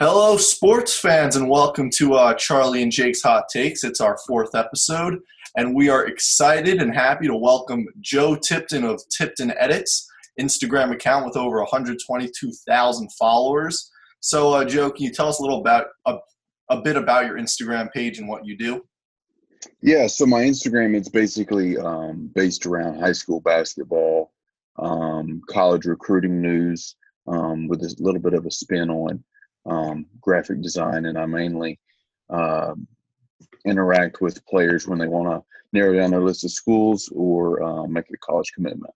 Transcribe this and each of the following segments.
Hello, sports fans, and welcome to uh, Charlie and Jake's Hot Takes. It's our fourth episode, and we are excited and happy to welcome Joe Tipton of Tipton Edits, Instagram account with over 122,000 followers. So, uh, Joe, can you tell us a little about a, a bit about your Instagram page and what you do? Yeah, so my Instagram is basically um, based around high school basketball, um, college recruiting news, um, with a little bit of a spin on um, graphic design, and I mainly uh, interact with players when they want to narrow down their list of schools or uh, make a college commitment.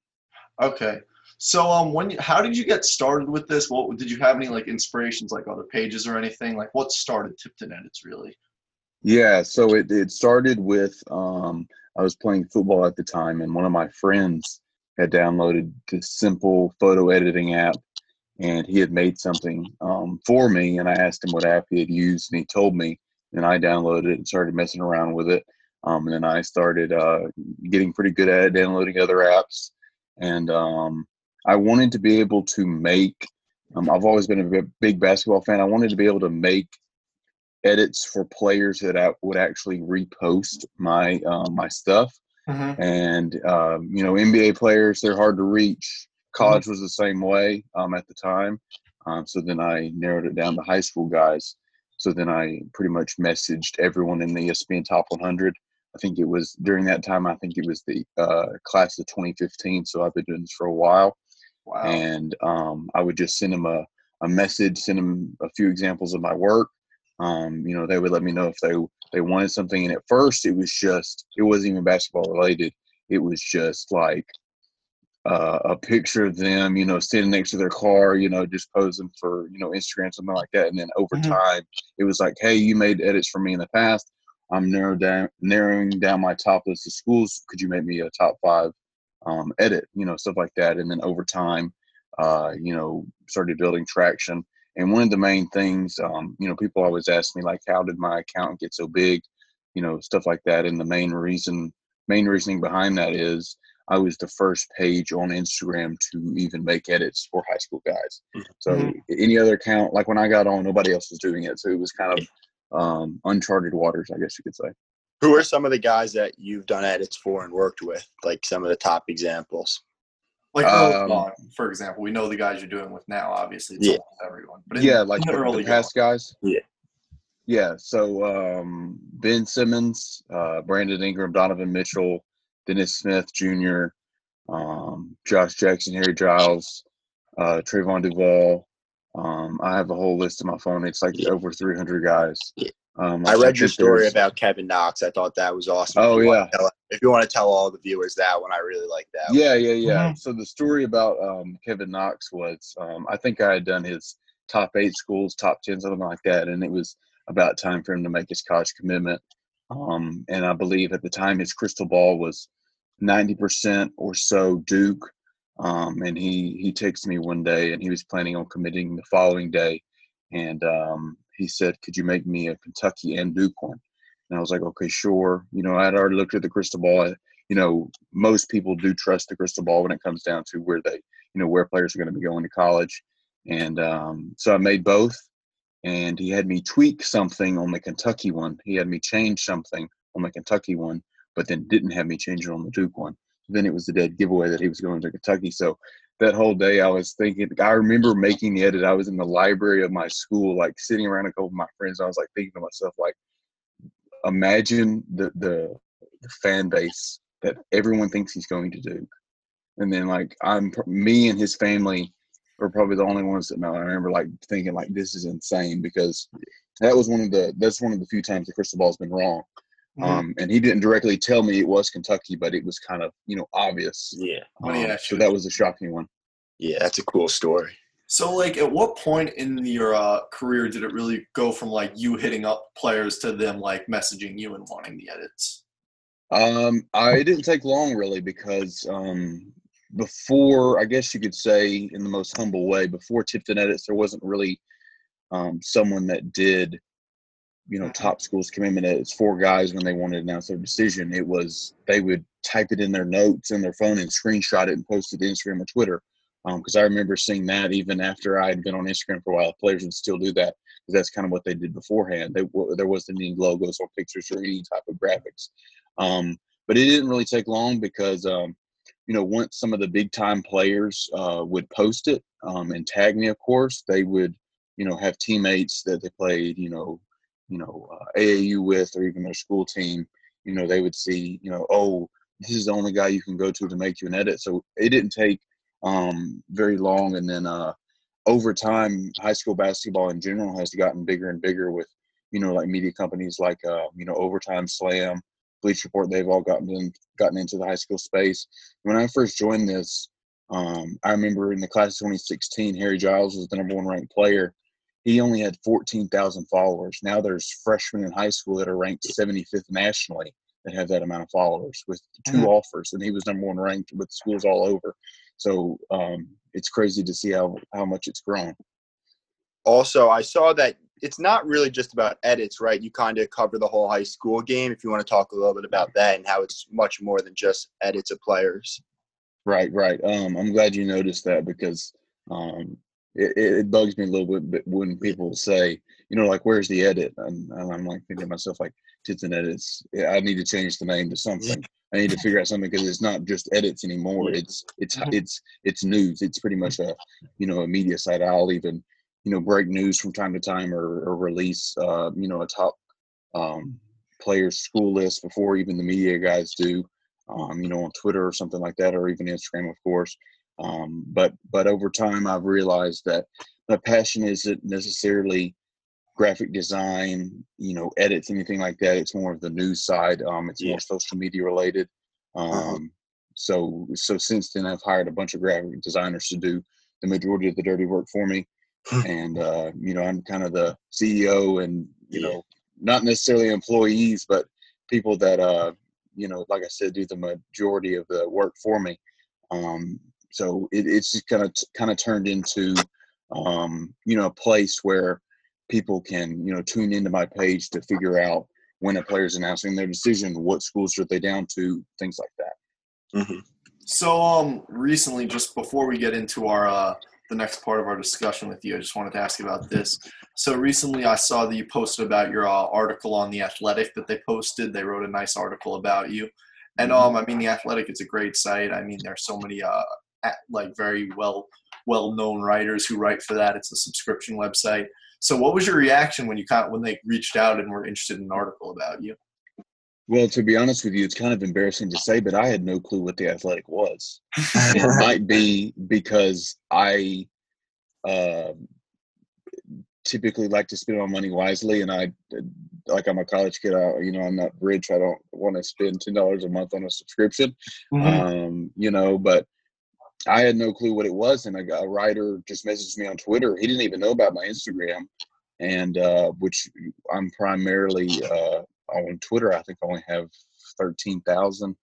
Okay. So, um, when how did you get started with this? What did you have any like inspirations, like other pages or anything? Like, what started Tipton Edits really? Yeah, so it it started with um, I was playing football at the time, and one of my friends had downloaded this simple photo editing app and he had made something um, for me and i asked him what app he had used and he told me and i downloaded it and started messing around with it um, and then i started uh, getting pretty good at it, downloading other apps and um, i wanted to be able to make um, i've always been a big basketball fan i wanted to be able to make edits for players that I would actually repost my uh, my stuff mm-hmm. and um, you know nba players they're hard to reach College was the same way um, at the time. Um, so then I narrowed it down to high school guys. So then I pretty much messaged everyone in the ESPN Top 100. I think it was during that time. I think it was the uh, class of 2015. So I've been doing this for a while. Wow. And um, I would just send them a, a message, send them a few examples of my work. Um, you know, they would let me know if they they wanted something. And at first, it was just it wasn't even basketball related. It was just like uh, a picture of them, you know, sitting next to their car, you know, just posing for, you know, Instagram, something like that. And then over mm-hmm. time, it was like, hey, you made edits for me in the past. I'm narrowing down, narrowing down my top list of schools. Could you make me a top five um, edit, you know, stuff like that. And then over time, uh, you know, started building traction. And one of the main things, um, you know, people always ask me, like, how did my account get so big, you know, stuff like that. And the main reason, main reasoning behind that is, I was the first page on Instagram to even make edits for high school guys. So mm-hmm. any other account, like when I got on, nobody else was doing it. So it was kind of um, uncharted waters, I guess you could say. Who are some of the guys that you've done edits for and worked with? Like some of the top examples. Like um, for example, we know the guys you're doing with now. Obviously, it's yeah. everyone. But yeah, like the, the past guys. Yeah. Yeah. So um, Ben Simmons, uh, Brandon Ingram, Donovan Mitchell, Dennis Smith Jr., um, Josh Jackson, Harry Giles, uh, Trevon Duval. Um, I have a whole list on my phone. It's like over 300 guys. Um, I, I read your story about Kevin Knox. I thought that was awesome. Oh, if yeah. Tell, if you want to tell all the viewers that one, I really like that. Yeah, one. yeah, yeah. Mm-hmm. So the story about um, Kevin Knox was um, I think I had done his top eight schools, top 10, something like that. And it was about time for him to make his college commitment. Um, and I believe at the time his crystal ball was 90% or so Duke. Um, and he, he texted me one day and he was planning on committing the following day. And um, he said, Could you make me a Kentucky and Duke one? And I was like, Okay, sure. You know, I'd already looked at the crystal ball. You know, most people do trust the crystal ball when it comes down to where they, you know, where players are going to be going to college. And um, so I made both. And he had me tweak something on the Kentucky one. He had me change something on the Kentucky one but then didn't have me change it on the Duke one. Then it was the dead giveaway that he was going to Kentucky. So that whole day I was thinking, I remember making the edit. I was in the library of my school, like sitting around a couple of my friends. I was like thinking to myself, like, imagine the, the, the fan base that everyone thinks he's going to Duke. And then like I'm me and his family are probably the only ones that know. I remember like thinking like this is insane because that was one of the that's one of the few times the crystal ball's been wrong. Mm-hmm. Um, and he didn't directly tell me it was Kentucky, but it was kind of you know obvious. Yeah. Um, yeah so that was a shocking one. Yeah, that's a cool story. So, like, at what point in your uh, career did it really go from like you hitting up players to them like messaging you and wanting the edits? Um, I didn't take long really because um, before, I guess you could say, in the most humble way, before Tipton Edits, there wasn't really um, someone that did you know top schools commitment as four guys when they wanted to announce their decision it was they would type it in their notes in their phone and screenshot it and post it to instagram or twitter because um, I remember seeing that even after I had been on Instagram for a while, players would still do that because that's kind of what they did beforehand. They, there wasn't any logos or pictures or any type of graphics. Um, but it didn't really take long because, um, you know, once some of the big time players uh, would post it um, and tag me, of course, they would, you know, have teammates that they played, you know, you know, uh, AAU with or even their school team. You know, they would see, you know, oh, this is the only guy you can go to to make you an edit. So it didn't take um, very long. And then uh, over time, high school basketball in general has gotten bigger and bigger with, you know, like media companies like, uh, you know, Overtime Slam, Bleacher Report. They've all gotten in, gotten into the high school space. When I first joined this, um, I remember in the class of 2016, Harry Giles was the number one ranked player. He only had 14,000 followers. Now there's freshmen in high school that are ranked 75th nationally that have that amount of followers with 2 mm-hmm. offers, and he was number one ranked with schools all over. So um, it's crazy to see how how much it's grown. Also, I saw that it's not really just about edits, right? You kind of cover the whole high school game. If you want to talk a little bit about that and how it's much more than just edits of players. Right, right. Um, I'm glad you noticed that because um, it, it, bugs me a little bit when people say, you know, like, where's the edit? And, and I'm like thinking to myself, like, Tipton Edits. I need to change the name to something. I need to figure out something because it's not just edits anymore. It's it's it's it's news. It's pretty much a you know a media site. I'll even you know break news from time to time or, or release uh, you know a top um, players school list before even the media guys do. Um, you know on Twitter or something like that, or even Instagram, of course. Um, but but over time, I've realized that my passion isn't necessarily graphic design, you know, edits, anything like that. It's more of the news side. Um, it's yeah. more social media related. Uh-huh. Um. So so since then, I've hired a bunch of graphic designers to do the majority of the dirty work for me. And uh, you know, I'm kind of the CEO, and you yeah. know, not necessarily employees, but people that uh, you know, like I said, do the majority of the work for me. Um, so it, it's just kind of kind of turned into um, you know a place where people can you know tune into my page to figure out when a player's announcing their decision, what schools are they down to, things like that. Mm-hmm. So um, recently, just before we get into our uh, the next part of our discussion with you, I just wanted to ask you about this. So recently, I saw that you posted about your uh, article on the Athletic that they posted. They wrote a nice article about you, and mm-hmm. um, I mean, the Athletic is a great site. I mean, there's so many uh, like very well well known writers who write for that. It's a subscription website. So, what was your reaction when you kind of, when they reached out and were interested in an article about you? Well, to be honest with you, it's kind of embarrassing to say, but I had no clue what the athletic was. it might be because I uh, typically like to spend my money wisely, and I like I'm a college kid. I, you know, I'm not rich. I don't want to spend ten dollars a month on a subscription. Mm-hmm. Um, you know, but I had no clue what it was, and a, a, writer just messaged me on Twitter. He didn't even know about my Instagram, and uh, which I'm primarily uh, on Twitter. I think I only have thirteen thousand,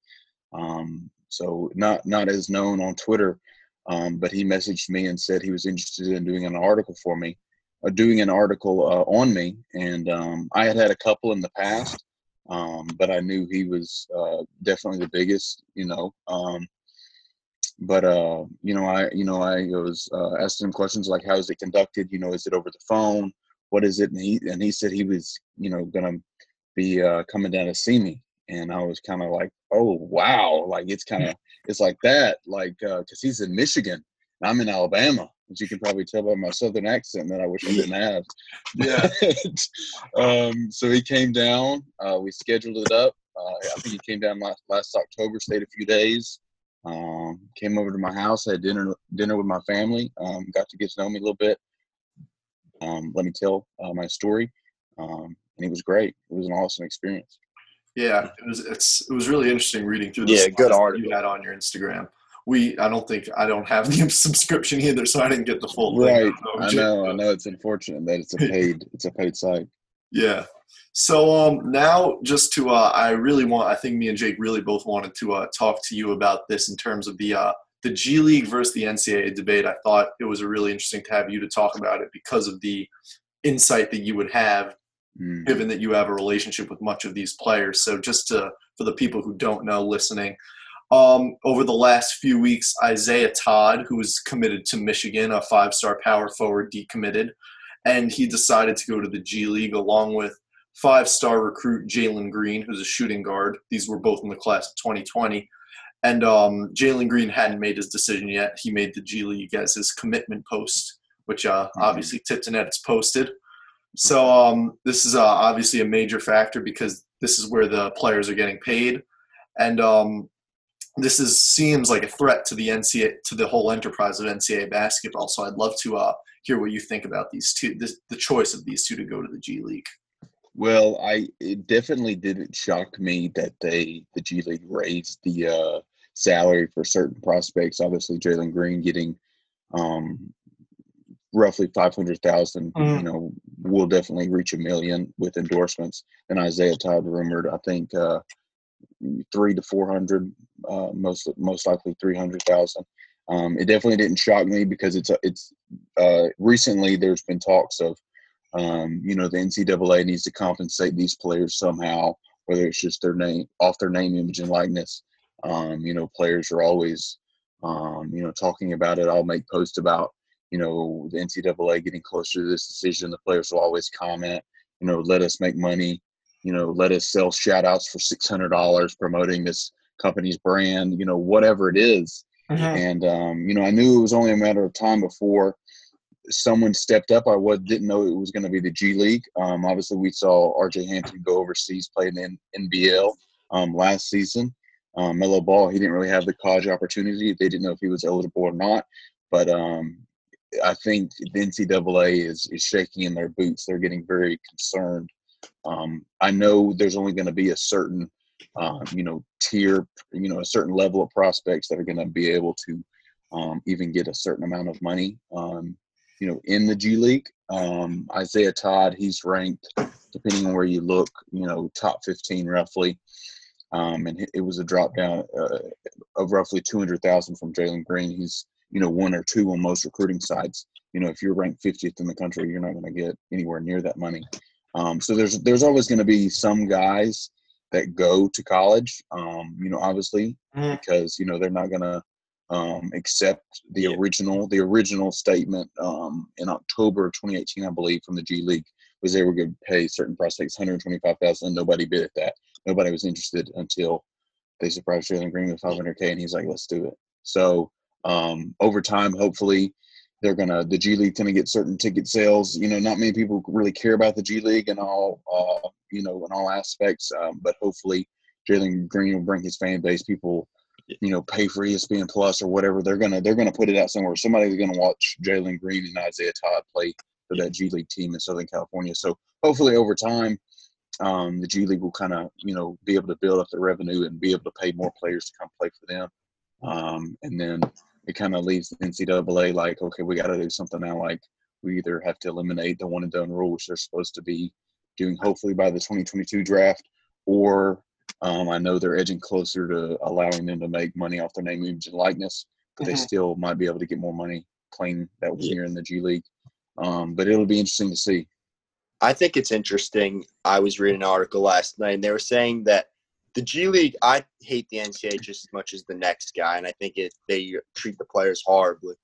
um, so not not as known on Twitter. Um, but he messaged me and said he was interested in doing an article for me, uh, doing an article uh, on me, and um, I had had a couple in the past, um, but I knew he was uh, definitely the biggest. You know um, but uh, you know, I you know I was uh, asking him questions like, "How is it conducted? You know, is it over the phone? What is it?" And he and he said he was you know gonna be uh, coming down to see me, and I was kind of like, "Oh wow!" Like it's kind of it's like that, like because uh, he's in Michigan, and I'm in Alabama, as you can probably tell by my southern accent that I wish I didn't have. Yeah. um, so he came down. Uh, we scheduled it up. Uh, I think he came down last, last October, stayed a few days. Um, came over to my house, had dinner dinner with my family. Um, got to get to know me a little bit. Um, let me tell uh, my story, um, and it was great. It was an awesome experience. Yeah, it was. It's it was really interesting reading through. The yeah, good article you had on your Instagram. We, I don't think I don't have the subscription either, so I didn't get the full. Right, I know. I know. It's unfortunate that it's a paid. it's a paid site. Yeah, so um, now, just to, uh, I really want, I think me and Jake really both wanted to uh, talk to you about this in terms of the uh, the G League versus the NCAA debate. I thought it was a really interesting to have you to talk about it because of the insight that you would have, mm. given that you have a relationship with much of these players. So just to for the people who don't know, listening, Um, over the last few weeks, Isaiah Todd, who was committed to Michigan, a five-star power forward, decommitted, and he decided to go to the G League along with five-star recruit Jalen Green, who's a shooting guard. These were both in the class of 2020. And um, Jalen Green hadn't made his decision yet. He made the G League as his commitment post, which uh, mm-hmm. obviously Tipton Edits posted. So um, this is uh, obviously a major factor because this is where the players are getting paid, and um, this is seems like a threat to the NCAA to the whole enterprise of NCAA basketball. So I'd love to uh, hear what you think about these two, this, the choice of these two to go to the G League. Well, I it definitely didn't shock me that they the G League raised the uh, salary for certain prospects. Obviously, Jalen Green getting um, roughly five hundred thousand. Mm. You know, will definitely reach a million with endorsements. And Isaiah Todd rumored, I think, uh, three to four hundred, uh, most most likely three hundred thousand. Um, it definitely didn't shock me because it's it's uh, recently there's been talks of um, you know the NCAA needs to compensate these players somehow, whether it's just their name off their name, image, and likeness. Um, you know, players are always um, you know talking about it. I'll make posts about you know the NCAA getting closer to this decision. The players will always comment, you know, let us make money. You know, let us sell shout outs for six hundred dollars promoting this company's brand. You know, whatever it is. Mm-hmm. And um, you know, I knew it was only a matter of time before someone stepped up. I was didn't know it was going to be the G League. Um, obviously, we saw R.J. Hampton go overseas, play in the NBL um, last season. Um, Melo Ball, he didn't really have the college opportunity. They didn't know if he was eligible or not. But um, I think the NCAA is is shaking in their boots. They're getting very concerned. Um, I know there's only going to be a certain, um, you know, tier, you know, a certain level of prospects that are going to be able to um, even get a certain amount of money, um, you know, in the G League. Um, Isaiah Todd, he's ranked, depending on where you look, you know, top 15 roughly. Um, and it was a drop down uh, of roughly 200,000 from Jalen Green. He's you know one or two on most recruiting sites. You know, if you're ranked 50th in the country, you're not going to get anywhere near that money. Um, so there's there's always going to be some guys that go to college. Um, you know, obviously mm-hmm. because you know they're not going to um, accept the yeah. original the original statement um, in October of 2018, I believe, from the G League was they were going to pay certain prospects 125,000. Nobody bid at that. Nobody was interested until they surprised Jalen Green with 500k, and he's like, "Let's do it." So um, over time, hopefully, they're gonna the G League gonna get certain ticket sales. You know, not many people really care about the G League and all, uh, you know, in all aspects. Um, but hopefully, Jalen Green will bring his fan base. People, you know, pay for ESPN Plus or whatever. They're gonna they're gonna put it out somewhere. Somebody's gonna watch Jalen Green and Isaiah Todd play for that G League team in Southern California. So hopefully, over time, um, the G League will kind of you know be able to build up the revenue and be able to pay more players to come play for them. Um, and then it kind of leaves the NCAA like, okay, we got to do something now. Like we either have to eliminate the one and done rule, which they're supposed to be doing hopefully by the 2022 draft, or um, I know they're edging closer to allowing them to make money off their name, image, and likeness, but mm-hmm. they still might be able to get more money playing that one year in the G League. Um, but it'll be interesting to see. I think it's interesting. I was reading an article last night, and they were saying that the G League, I hate the NCAA just as much as the next guy, and I think it they treat the players horribly.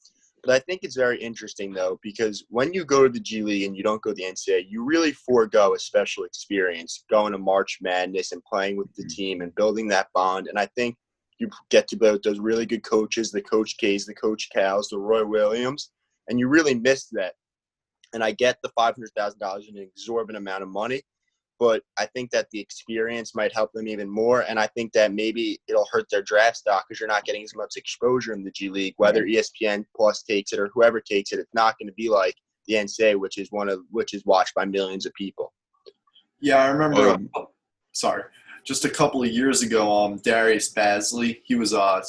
But I think it's very interesting though because when you go to the G League and you don't go to the NCAA, you really forego a special experience going to March Madness and playing with the mm-hmm. team and building that bond. And I think you get to play with those really good coaches, the Coach K's, the Coach Cal's, the Roy Williams, and you really miss that. And I get the five hundred thousand dollars an exorbitant amount of money, but I think that the experience might help them even more. And I think that maybe it'll hurt their draft stock because you're not getting as much exposure in the G League. Whether ESPN Plus takes it or whoever takes it, it's not going to be like the NCAA, which is one of which is watched by millions of people. Yeah, I remember. Um, sorry, just a couple of years ago, um, Darius Bazley, he was uh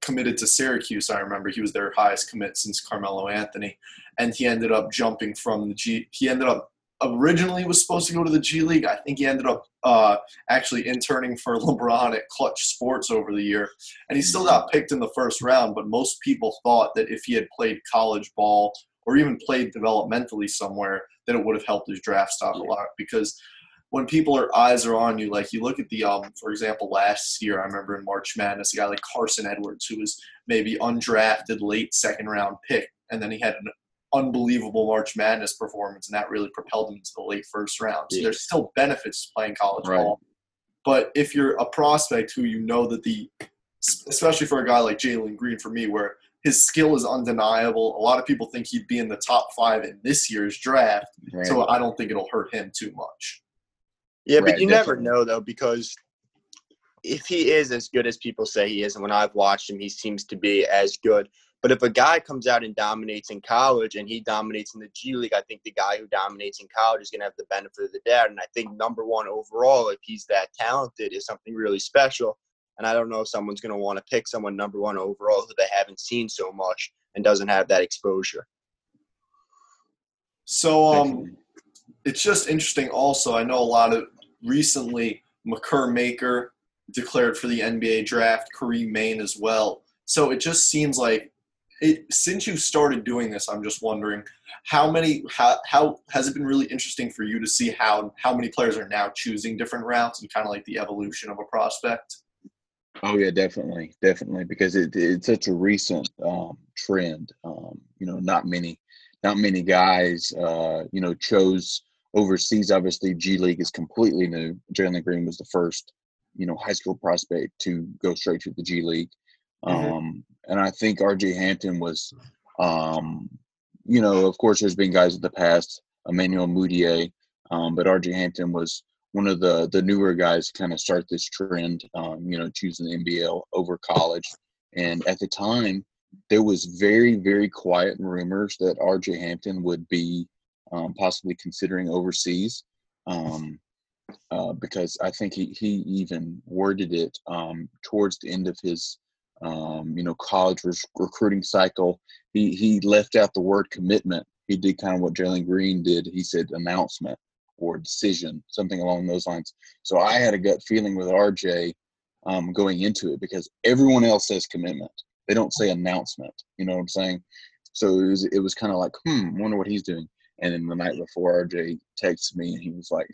committed to Syracuse. I remember he was their highest commit since Carmelo Anthony, and he ended up jumping from the G. He ended up originally was supposed to go to the G League. I think he ended up uh, actually interning for LeBron at Clutch Sports over the year, and he still got picked in the first round. But most people thought that if he had played college ball or even played developmentally somewhere, that it would have helped his draft stock a lot because when people are eyes are on you, like you look at the um, for example, last year I remember in March Madness, a guy like Carsen Edwards, who was maybe undrafted late second round pick, and then he had an unbelievable March Madness performance, and that really propelled him into the late first round. So Yeah. there's still benefits to playing college Right. ball. But if you're a prospect who you know that the, especially for a guy like Jalen Green, for me, where his skill is undeniable, a lot of people think he'd be in the top five in this year's draft. Right. So I don't think it'll hurt him too much. Yeah, but Right, you never know though because if he is as good as people say he is, and when I've watched him, he seems to be as good. But if a guy comes out and dominates in college and he dominates in the G League, I think the guy who dominates in college is going to have the benefit of the doubt. And I think number one overall, if he's that talented, is something really special. And I don't know if someone's going to want to pick someone number one overall who they haven't seen so much and doesn't have that exposure. So um, it's just interesting. Also, I know a lot of recently Makur Maker declared for the NBA draft, Karim Mane as well. So it just seems like it since you started doing this. I'm just wondering how many how, how has it been really interesting for you to see how how many players are now choosing different routes and kind of like the evolution of a prospect. Oh yeah, definitely, definitely, because it, it's such a recent um, trend. Um, you know, not many, not many guys, uh, you know, chose overseas. Obviously, G League is completely new. Jalen Green was the first, you know, high school prospect to go straight to the G League, Mhm. um, and I think R.J. Hampton was, um, you know, of course, there's been guys in the past, Emmanuel Mudiay, um, but R.J. Hampton was one of the the newer guys to kind of start this trend, um, you know, choosing the NBL over college. And at the time, there was very very quiet rumors that R.J. Hampton would be um, possibly considering overseas, um, uh, because I think he he even worded it um, towards the end of his. Um, you know, college res- recruiting cycle. He he left out the word commitment. He did kind of what Jalen Green did. He said announcement or decision, something along those lines. So I had a gut feeling with RJ um, going into it because everyone else says commitment. They don't say announcement. You know what I'm saying? So it was, it was kind of like, hmm, wonder what he's doing. And then the night before, RJ texted me and he was like,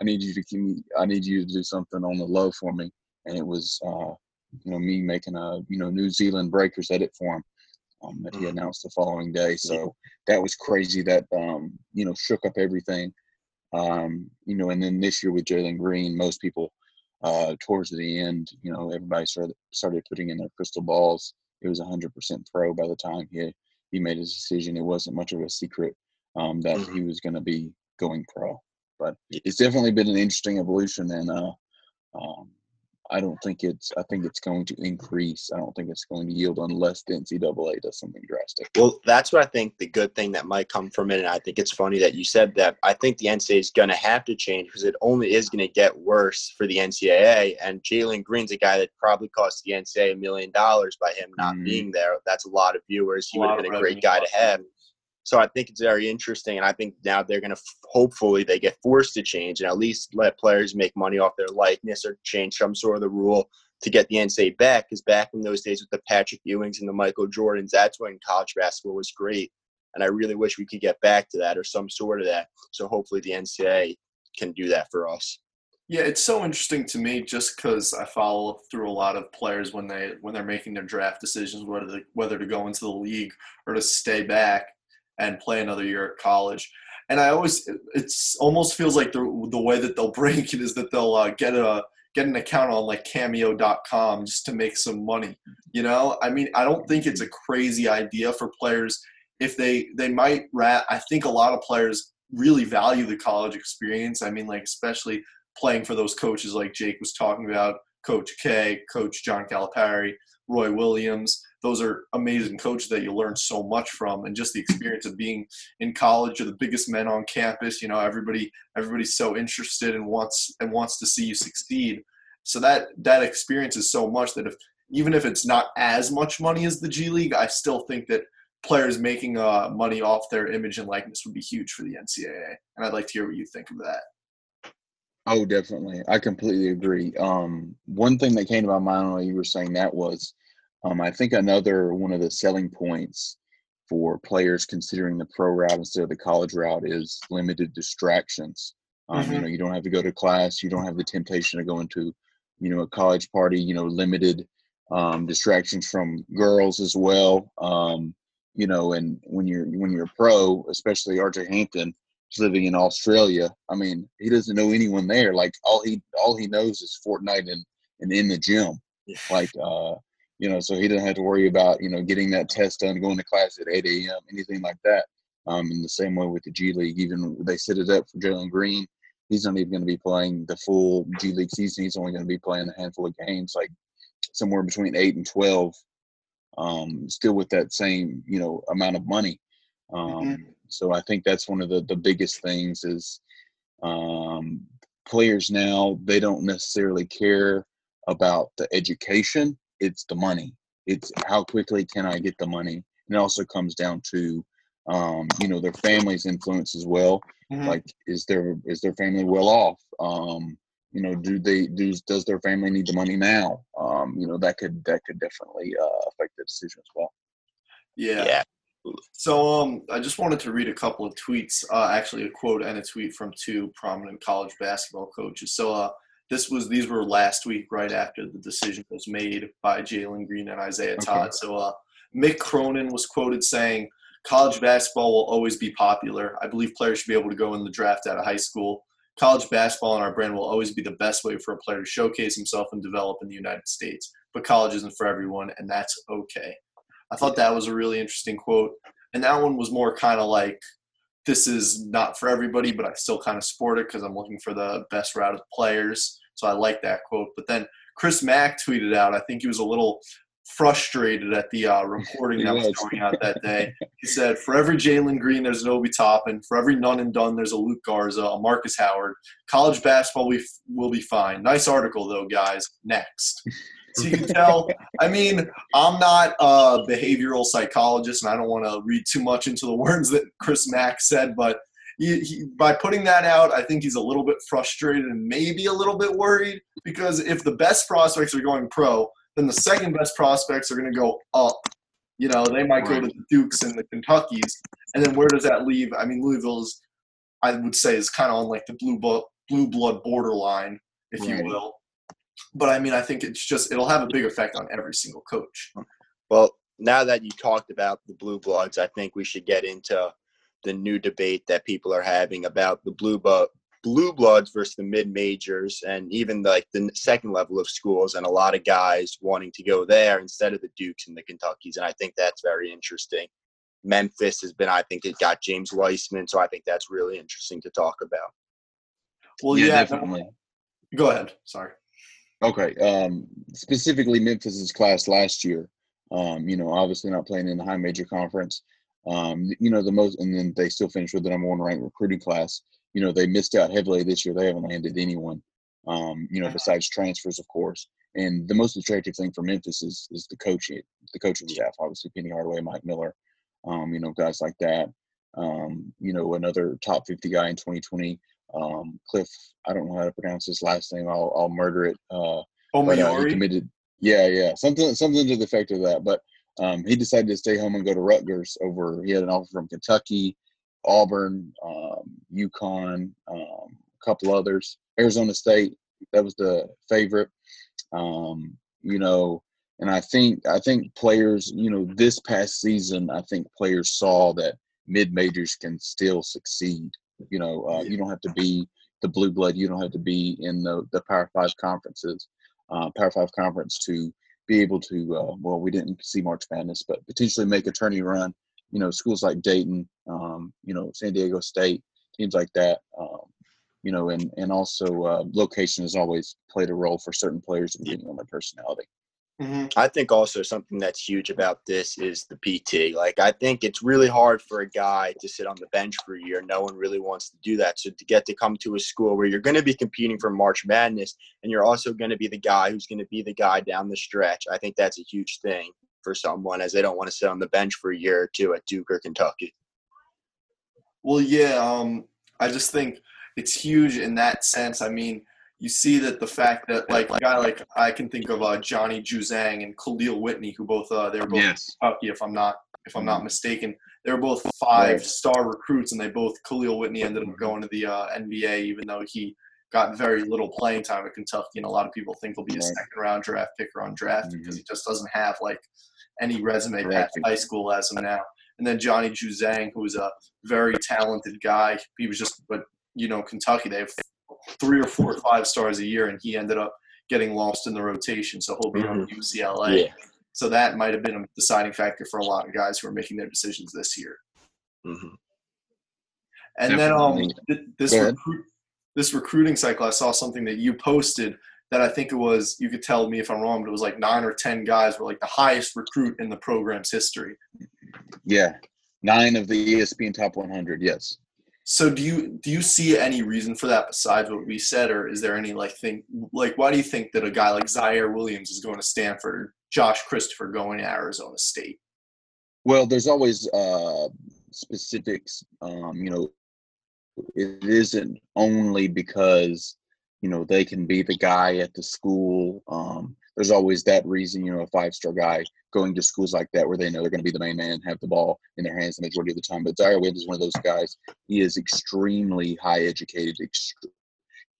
"I need you to keep me. I need you to do something on the low for me." And it was, uh, you know, me making a you know New Zealand Breakers edit for him um, that he Mhm. announced the following day. So that was crazy. That um, you know shook up everything. Um, you know, and then this year with Jalen Green, most people uh, towards the end, you know, everybody started started putting in their crystal balls. It was 100% pro by the time he he made his decision. It wasn't much of a secret um, that Mhm. he was going to be going pro. But it's definitely been an interesting evolution, and uh, um, I don't think it's. I think it's going to increase. I don't think it's going to yield unless the NCAA does something drastic. Well, that's what I think the good thing that might come from it. And I think it's funny that you said that. I think the NCAA is going to have to change because it only is going to get worse for the NCAA. And Jalen Green's a guy that probably cost the NCAA a million dollars by him not Mhm. being there. That's a lot of viewers. He would have been a great guy to have. So I think it's very interesting, and I think now they're going to hopefully they get forced to change and at least let players make money off their likeness or change some sort of the rule to get the NCAA back. Because back in those days with the Patrick Ewings and the Michael Jordans, that's when college basketball was great, and I really wish we could get back to that or some sort of that. So hopefully the NCAA can do that for us. Yeah, it's so interesting to me just because I follow through a lot of players when they when they're making their draft decisions, whether to, whether to go into the league or to stay back and play another year at college. And I always it's almost feels like the the way that they'll break it is that they'll uh, get a get an account on like cameo.com just to make some money. You know, I mean, I don't think it's a crazy idea for players if they they might rat. I think a lot of players really value the college experience. I mean, like especially playing for those coaches like Jake was talking about, Coach K, Coach John Calipari, Roy Williams. Those are amazing coaches that you learn so much from, and just the experience of being in college. You're the biggest men on campus. You know, everybody everybody's so interested and wants and wants to see you succeed. So that that experience is so much that if even if it's not as much money as the G League, I still think that players making uh, money off their image and likeness would be huge for the NCAA. And I'd like to hear what you think of that. Oh, definitely. I completely agree. Um, one thing that came to my mind while you were saying that was, um, I think another one of the selling points for players considering the pro route instead of the college route is limited distractions. Um, Mhm. You know, you don't have to go to class. You don't have the temptation to go into, you know, a college party. You know, limited um, distractions from girls as well. Um, you know, and when you're when you're a pro, especially R.J. Hampton, is living in Australia. I mean, he doesn't know anyone there. Like all he all he knows is Fortnite and and in the gym. Like uh, you know, so he doesn't have to worry about you know getting that test done, going to class at 8 a.m., anything like that. Um, in the same way with the G League, even they set it up for Jalen Green. He's not even going to be playing the full G League season. He's only going to be playing a handful of games, like somewhere between eight and twelve. Um, still with that same you know amount of money. Um, So I think that's one of the the biggest things is um, players now they don't necessarily care about the education. It's the money. It's how quickly can I get the money. And it also comes down to um, you know their family's influence as well. Mhm. Like is their is their family well off? Um, you know, do they do does their family need the money now? Um, you know that could that could definitely uh, affect the decision as well. yeah. Yeah. So um, I just wanted to read a couple of tweets, uh, actually a quote and a tweet from two prominent college basketball coaches. So uh, this was these were last week, right after the decision was made by Jalen Green and Isaiah Okay. Todd. So uh, Mick Cronin was quoted saying, "College basketball will always be popular. I believe players should be able to go in the draft out of high school. College basketball and our brand will always be the best way for a player to showcase himself and develop in the United States. But college isn't for everyone, and that's okay." I thought that was a really interesting quote. And that one was more kind of like, this is not for everybody, but I still kind of support it because I'm looking for the best route of players. So I like that quote. But then Chris Mack tweeted out, I think he was a little frustrated at the uh, reporting that was going out that day. He said, for every Jalen Green, there's an Obi Toppin. For every none and done, there's a Luka Garza, a Marcus Howard. College basketball we will be fine. Nice article, though, guys. Next. So you can tell, I mean, I'm not a behavioral psychologist, and I don't want to read too much into the words that Chris Mack said, but he, he, by putting that out, I think he's a little bit frustrated and maybe a little bit worried because if the best prospects are going pro, then the second best prospects are going to go up. You know, they might go to the Dukes and the Kentuckies, and then where does that leave? I mean, Louisville's, I would say, is kind of on like the blue blood, blue blood borderline, if you will. But I mean, I think it's just it'll have a big effect on every single coach. Well, now that you talked about the blue bloods, I think we should get into the new debate that people are having about the blue bu- blue bloods versus the mid majors and even like the second level of schools and a lot of guys wanting to go there instead of the Dukes and the Kentuckies and I think that's very interesting. Memphis has been I think it got James Wiseman so I think that's really interesting to talk about. Well, yeah, yeah, definitely. Go ahead. Sorry. Okay. Um, specifically, Memphis's class last year. Um, you know, obviously not playing in the high major conference. Um, you know, the most, and then they still finished with the number one ranked recruiting class. You know, they missed out heavily this year. They haven't landed anyone. Um, you know, besides transfers, of course. And the most attractive thing for Memphis is is the coaching, the coaching staff. Obviously, Penny Hardaway, Mike Miller. Um, you know, guys like that. Um, you know, another top fifty guy in 2020 um, Cliff. I don't know how to pronounce his last name. I'll I'll murder it. Uh, but, uh, he committed. Yeah, yeah, something something to the effect of that. But um, he decided to stay home and go to Rutgers. Over he had an offer from Kentucky, Auburn, um, UConn, um, a couple others. Arizona State. That was the favorite. Um, you know, and I think I think players. You know, this past season, I think players saw that mid majors can still succeed. You know, uh, you don't have to be the blue blood. You don't have to be in the the Power Five conferences, uh, Power Five conference to be able to. Uh, well, we didn't see March Madness, but potentially make a tourney run. You know, schools like Dayton, um, you know, San Diego State, teams like that. Um, you know, and and also uh, location has always played a role for certain players depending on their personality. Mhm. I think also something that's huge about this is the PT. Like, I think it's really hard for a guy to sit on the bench for a year. No one really wants to do that. So, to get to come to a school where you're going to be competing for March Madness and you're also going to be the guy who's going to be the guy down the stretch, I think that's a huge thing for someone as they don't want to sit on the bench for a year or two at Duke or Kentucky. Well, yeah. Um, I just think it's huge in that sense. I mean, you see that the fact that like a guy like I can think of uh, Johnny Juzang and Kahlil Whitney, who both uh, they're both Yes. Kentucky, if I'm not if I'm not mistaken. they were both five star recruits, and they both Kahlil Whitney ended up going to the uh, NBA, even though he got very little playing time at Kentucky, and a lot of people think he'll be a second round draft pick or undrafted Mhm. because he just doesn't have like any resume past high school as of now. And then Johnny Juzang, who was a very talented guy, he was just, but you know, Kentucky they have three or four or five stars a year, and he ended up getting lost in the rotation, so he'll be on UCLA. Yeah. So that might have been a deciding factor for a lot of guys who are making their decisions this year. hmm And then um, this recruit, this recruiting cycle, I saw something that you posted that I think it was. You could tell me if I'm wrong, but it was like nine or ten guys were like the highest recruit in the program's history. Yeah, nine of the ESPN top 100. Yes. So do you do you see any reason for that besides what we said, or is there any like thing like why do you think that a guy like Ziaire Williams is going to Stanford or Josh Christopher going to Arizona State? Well, there's always uh, specifics. Um, you know, it isn't only because you know they can be the guy at the school. Um, there's always that reason. You know, a five star guy going to schools like that where they know they're going to be the main man, have the ball in their hands the majority of the time. But Ziaire Williams is one of those guys. He is extremely high educated. Ext-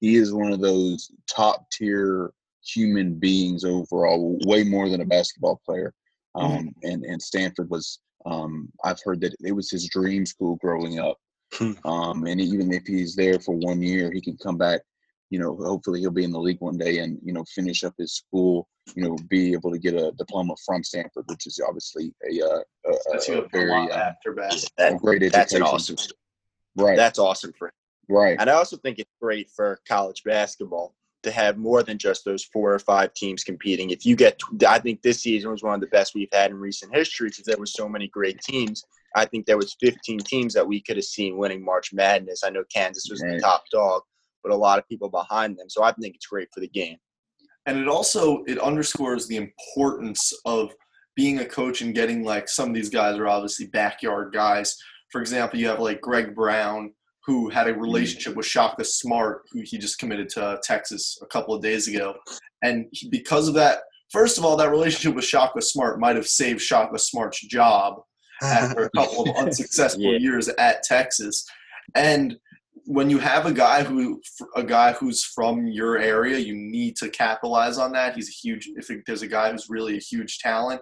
he is one of those top tier human beings overall, way more than a basketball player. Um, and and Stanford was um, I've heard that it was his dream school growing up. Hmm. Um, and even if he's there for one year, he can come back. You know, hopefully he'll be in the league one day and you know finish up his school. You know, be able to get a diploma from Stanford, which is obviously a, uh, a, That's a, a very uh, after basketball. a That, great education. that's an awesome. Right, That's awesome for him. right. And I also think it's great for college basketball to have more than just those four or five teams competing. If you get, I think this season was one of the best we've had in recent history because there were so many great teams. I think there was 15 teams that we could have seen winning March Madness. I know Kansas was the top dog, but a lot of people behind them. So I think it's great for the game. and it also it underscores the importance of being a coach and getting like some of these guys are obviously backyard guys. For example, you have like Greg Brown who had a mm. relationship with Shaka Smart, who he just committed to Texas a couple of days ago, and he, because of that, first of all, that relationship with Shaka Smart might have saved Shaka Smart's job after a couple of unsuccessful Yeah. years at Texas. And when you have a guy who a guy who's from your area, you need to capitalize on that. He's a huge. If there's a guy who's really a huge talent,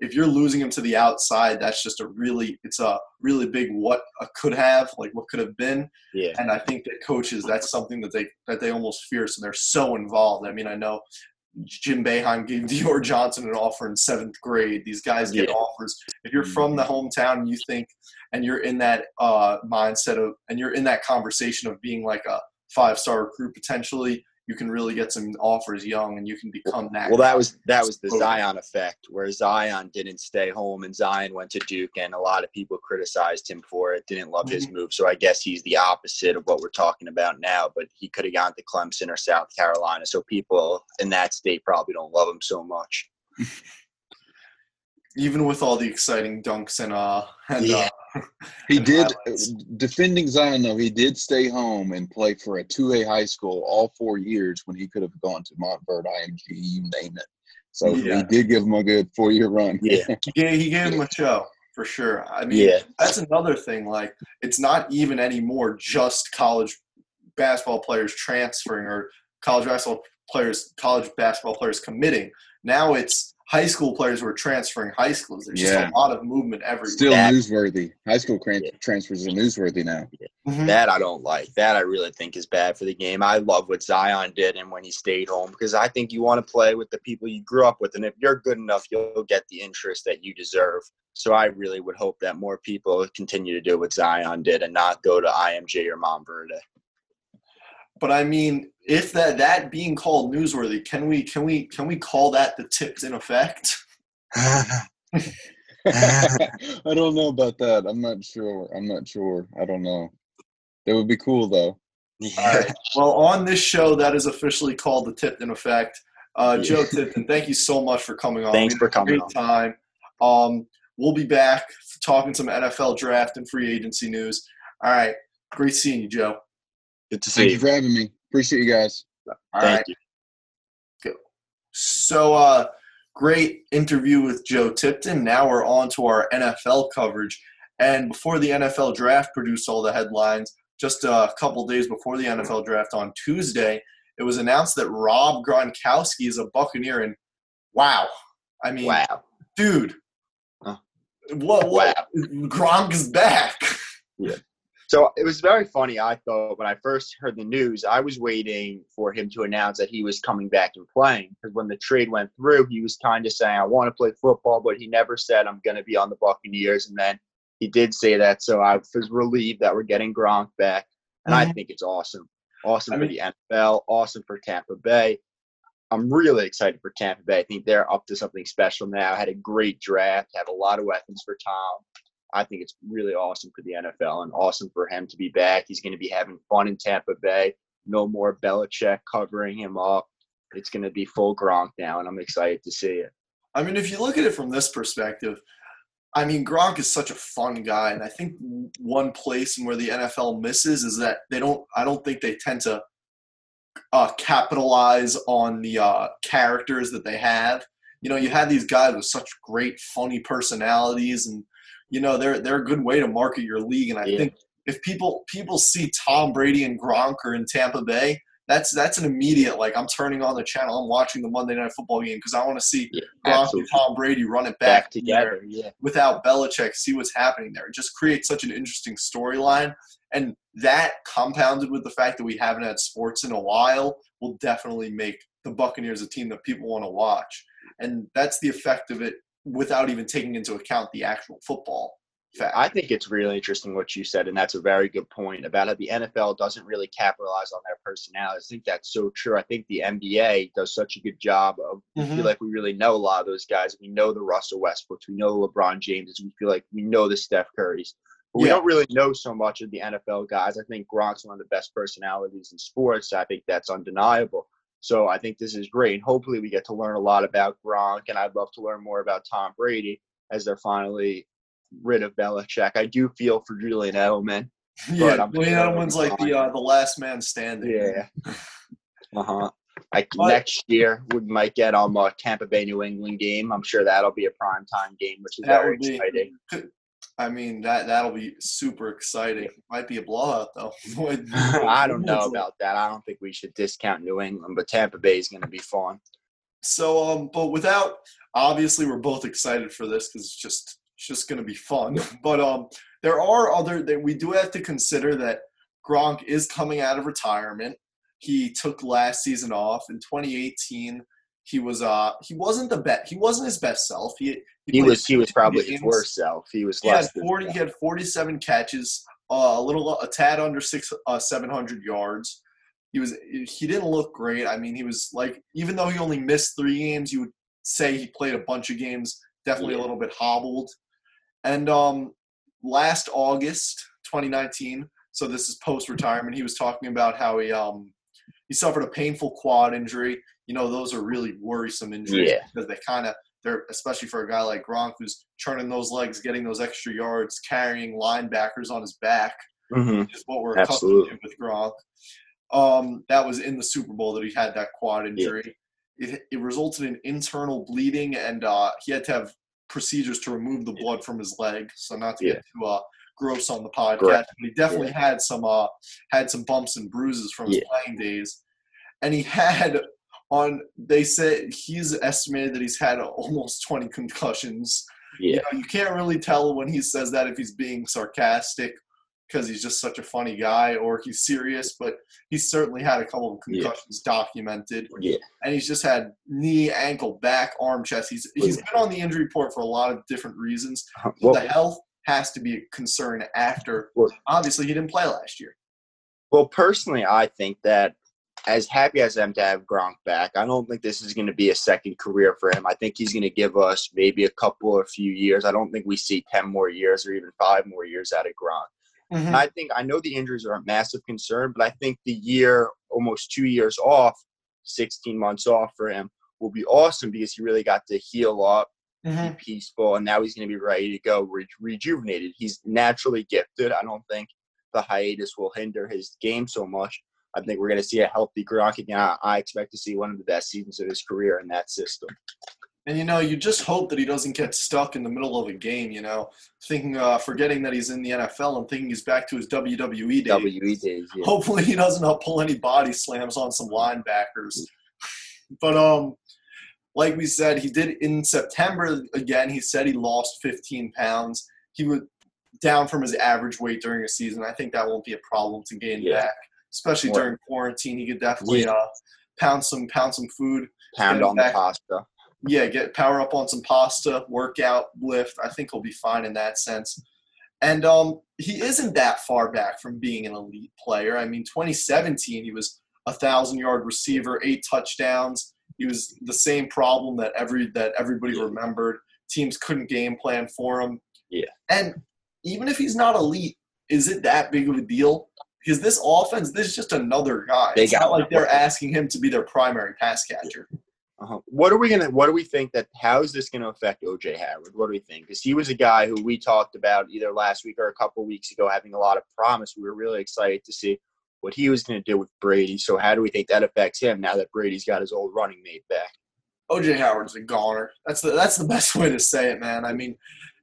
if you're losing him to the outside, that's just a really it's a really big what a could have like what could have been. yeah. And I think that coaches that's something that they that they almost fear, so they're so involved. I mean, I know Jim Boeheim gave Dior Johnson an offer in seventh grade. These guys get Yeah. offers. If you're from the mm-hmm. hometown and you think, and you're in that uh, mindset of, and you're in that conversation of being like a five star recruit potentially, you can really get some offers young, and you can become that. Well, that was that was the Zion effect, where Zion didn't stay home and Zion went to Duke, and a lot of people criticized him for it, didn't love his move. So I guess he's the opposite of what we're talking about now. But he could have gone to Clemson or South Carolina, so people in that state probably don't love him so much. even with all the exciting dunks and uh and Yeah. uh, He and did highlights. defending Zion though. He did stay home and play for a two A high school all four years when he could have gone to Montverde, IMG, you name it. So Yeah. he did give him a good four year run. Yeah. he gave, he gave him a show for sure. I mean, Yeah, that's another thing. Like, it's not even anymore just college basketball players transferring or college basketball players, college basketball players committing. Now it's high school players who are transferring high schools. There's Yeah. just a lot of movement everywhere. Still That- newsworthy. High school cran- Yeah. transfers are newsworthy now. Mhm. that I don't like. That I really think is bad for the game. I love what Zion did and when he stayed home because I think you want to play with the people you grew up with, and if you're good enough, you'll get the interest that you deserve. So I really would hope that more people continue to do what Zion did and not go to IMG or Montverde. But I mean, if that that being called newsworthy, can we can we can we call that the Tipton effect? I don't know about that. I'm not sure. I'm not sure. I don't know. That would be cool though. All right. Well, on this show, that is officially called the Tipton Effect. Uh, Joe Tipton, thank you so much for coming on. Thanks for coming Great on. time. Um, we'll be back talking some NFL draft and free agency news. All right. Great seeing you, Joe. Good to Thank see you you. for having me. Appreciate you guys. All Thank right. you. So, uh, great interview with Joe Tipton. Now we're on to our NFL coverage. And before the NFL draft produced all the headlines, just a couple days before the NFL draft on Tuesday, it was announced that Rob Gronkowski is a Buccaneer. And wow, I mean, Wow. dude, Huh. what, what? Gronk is back. So it was very funny. I thought when I first heard the news, I was waiting for him to announce that he was coming back and playing. Because when the trade went through, he was kind of saying, "I want to play football," but he never said, "I'm going to be on the Buccaneers." And then he did say that, so I was relieved that we're getting Gronk back, and I mm-hmm. think it's awesome. Awesome I for the NFL. Awesome for Tampa Bay. I'm really excited for Tampa Bay. I think they're up to something special now. Had a great draft. Have a lot of weapons for Tom. I think it's really awesome for the NFL and awesome for him to be back. He's going to be having fun in Tampa Bay. No more Belichick covering him up. It's going to be full Gronk now, and I'm excited to see it. I mean, if you look at it from this perspective, I mean, Gronk is such a fun guy, and I think one place where the NFL misses is that they don't. I don't think they tend to uh, capitalize on the uh, characters that they have. You know, you have these guys with such great, funny personalities, and you know they're they're a good way to market your league. And I Yeah. think if people people see Tom Brady and Gronk are in Tampa Bay, that's that's an immediate like I'm turning on the channel, I'm watching the Monday Night Football game because I want to see Yeah, Gronk absolutely. and Tom Brady run it Back back, together. Yeah. without Belichick, see what's happening there. It just creates such an interesting storyline. And that compounded with the fact that we haven't had sports in a while will definitely make the Buccaneers a team that people want to watch. And that's the effect of it without even taking into account the actual football fact. I think it's really interesting what you said, and that's a very good point about how the NFL doesn't really capitalize on their personalities. I think that's so true. I think the NBA does such a good job of. We Mhm. feel like we really know a lot of those guys. We know the Russell Westbrooks. We know the LeBron Jameses. We feel like we know the Steph Currys. But we Yeah. don't really know so much of the NFL guys. I think Gronk's one of the best personalities in sports. I think that's undeniable. So I think this is great. Hopefully we get to learn a lot about Gronk, and I'd love to learn more about Tom Brady as they're finally rid of Belichick. I do feel for Julian Edelman. yeah, Julian Edelman's like the uh, the last man standing. Yeah. Uh huh. Like But- next year, we might get um a Tampa Bay New England game. I'm sure that'll be a prime time game, which is That very be- exciting. I mean that that'll be super exciting. Might be a blowout though. I don't know about that. I don't think we should discount New England, but Tampa Bay is going to be fun. So, um, but without obviously, we're both excited for this because it's just it's just going to be fun. But um, there are other that we do have to consider that Gronk is coming out of retirement. He took last season off in 2018. He was uh he wasn't the best. He wasn't his best self. He He was he was probably his worst self. He was He had 40. He had 47 catches, uh, a little, a tad under six, uh, 700 yards. He was. He didn't look great. I mean, he was like, even though he only missed three games, you would say he played a bunch of games. Definitely a little bit hobbled. And um, last August, 2019. So this is post retirement. He was talking about how he um he suffered a painful quad injury. You know, those are really worrisome injuries Yeah. because they kind of they're especially for a guy like Gronk who's churning those legs, getting those extra yards, carrying linebackers on his back, hmm which is what we're accustomed to with Gronk. Um, that was in the Super Bowl that he had that quad injury. It, it resulted in internal bleeding, and uh, he had to have procedures to remove the blood from his leg. So not to Yeah. get too uh, gross on the podcast, Correct. but he definitely had some uh, had some bumps and bruises from his Yeah. playing days, and he had on. They said he's estimated that he's had almost twenty concussions. Yeah. You, know, you can't really tell when he says that if he's being sarcastic because he's just such a funny guy or he's serious, but he's certainly had a couple of Yeah. concussions documented. Yeah. And he's just had knee, ankle, back, arm, chest. He's he's been on the injury report for a lot of different reasons. Uh-huh. Well, the health has to be a concern after. Well- obviously, he didn't play last year. Well, personally, I think that as happy as I am to have Gronk back, I don't think this is going to be a second career for him. I think he's going to give us maybe a couple or a few years. I don't think we see 10 more years or even five more years out of Gronk. And I think I know the injuries are a massive concern, but I think the year, almost two years off, 16 months off for him will be awesome because he really got to heal up, Mhm. be peaceful, and now he's going to be ready to go, re- rejuvenated. He's naturally gifted. I don't think the hiatus will hinder his game so much. I think we're going to see a healthy Gronk again. I, I expect to see one of the best seasons of his career in that system. And you know, you just hope that he doesn't get stuck in the middle of a game. You know, thinking, uh, forgetting that he's in the NFL and thinking he's back to his WWE days. WWE days. Yeah. Hopefully, he doesn't uh, pull any body slams on some linebackers. But um, like we said, he did in September again. He said he lost 15 pounds. He was down from his average weight during a season. I think that won't be a problem to gain Yeah. back, especially during quarantine. He could definitely Yeah. uh, pound some pound some food. Pound on the pasta. Yeah, get power up on some pasta, workout, lift. I think he'll be fine in that sense. And um, he isn't that far back from being an elite player. I mean, 2017, he was a thousand yard receiver, eight touchdowns. He was the same problem that every that everybody Yeah. remembered. Teams couldn't game plan for him. Yeah. And even if he's not elite, is it that big of a deal? Because this offense, this is just another guy. It's not like they're asking him to be their primary pass catcher. Uh-huh. What are we gonna? What do we think that? How is this gonna affect OJ Howard? What do we think? Because he was a guy who we talked about either last week or a couple weeks ago, having a lot of promise. We were really excited to see what he was gonna do with Brady. So how do we think that affects him now that Brady's got his old running mate back? OJ Howard's a goner. That's the that's the best way to say it, man. I mean,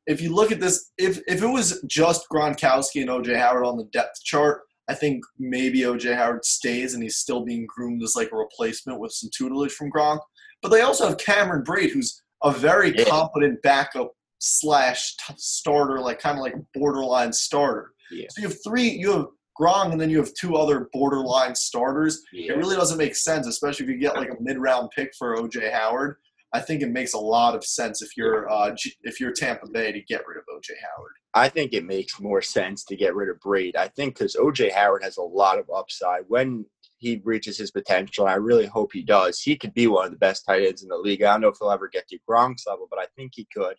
if you look at this, if if it was just Gronkowski and OJ Howard on the depth chart, I think maybe OJ Howard stays and he's still being groomed as like a replacement with some tutelage from Gronk. But they also have Cameron Brate, who's a very Yeah. competent backup slash t- starter, like kind of like borderline starter. Yeah. So you have three, you have Gronk, and then you have two other borderline starters. It really doesn't make sense, especially if you get like a mid-round pick for OJ Howard. I think it makes a lot of sense if you're uh, if you're Tampa Bay to get rid of OJ Howard. I think it makes more sense to get rid of Brate. I think because OJ Howard has a lot of upside when he reaches his potential. I really hope he does. He could be one of the best tight ends in the league. I don't know if he'll ever get to Gronk's level, but I think he could.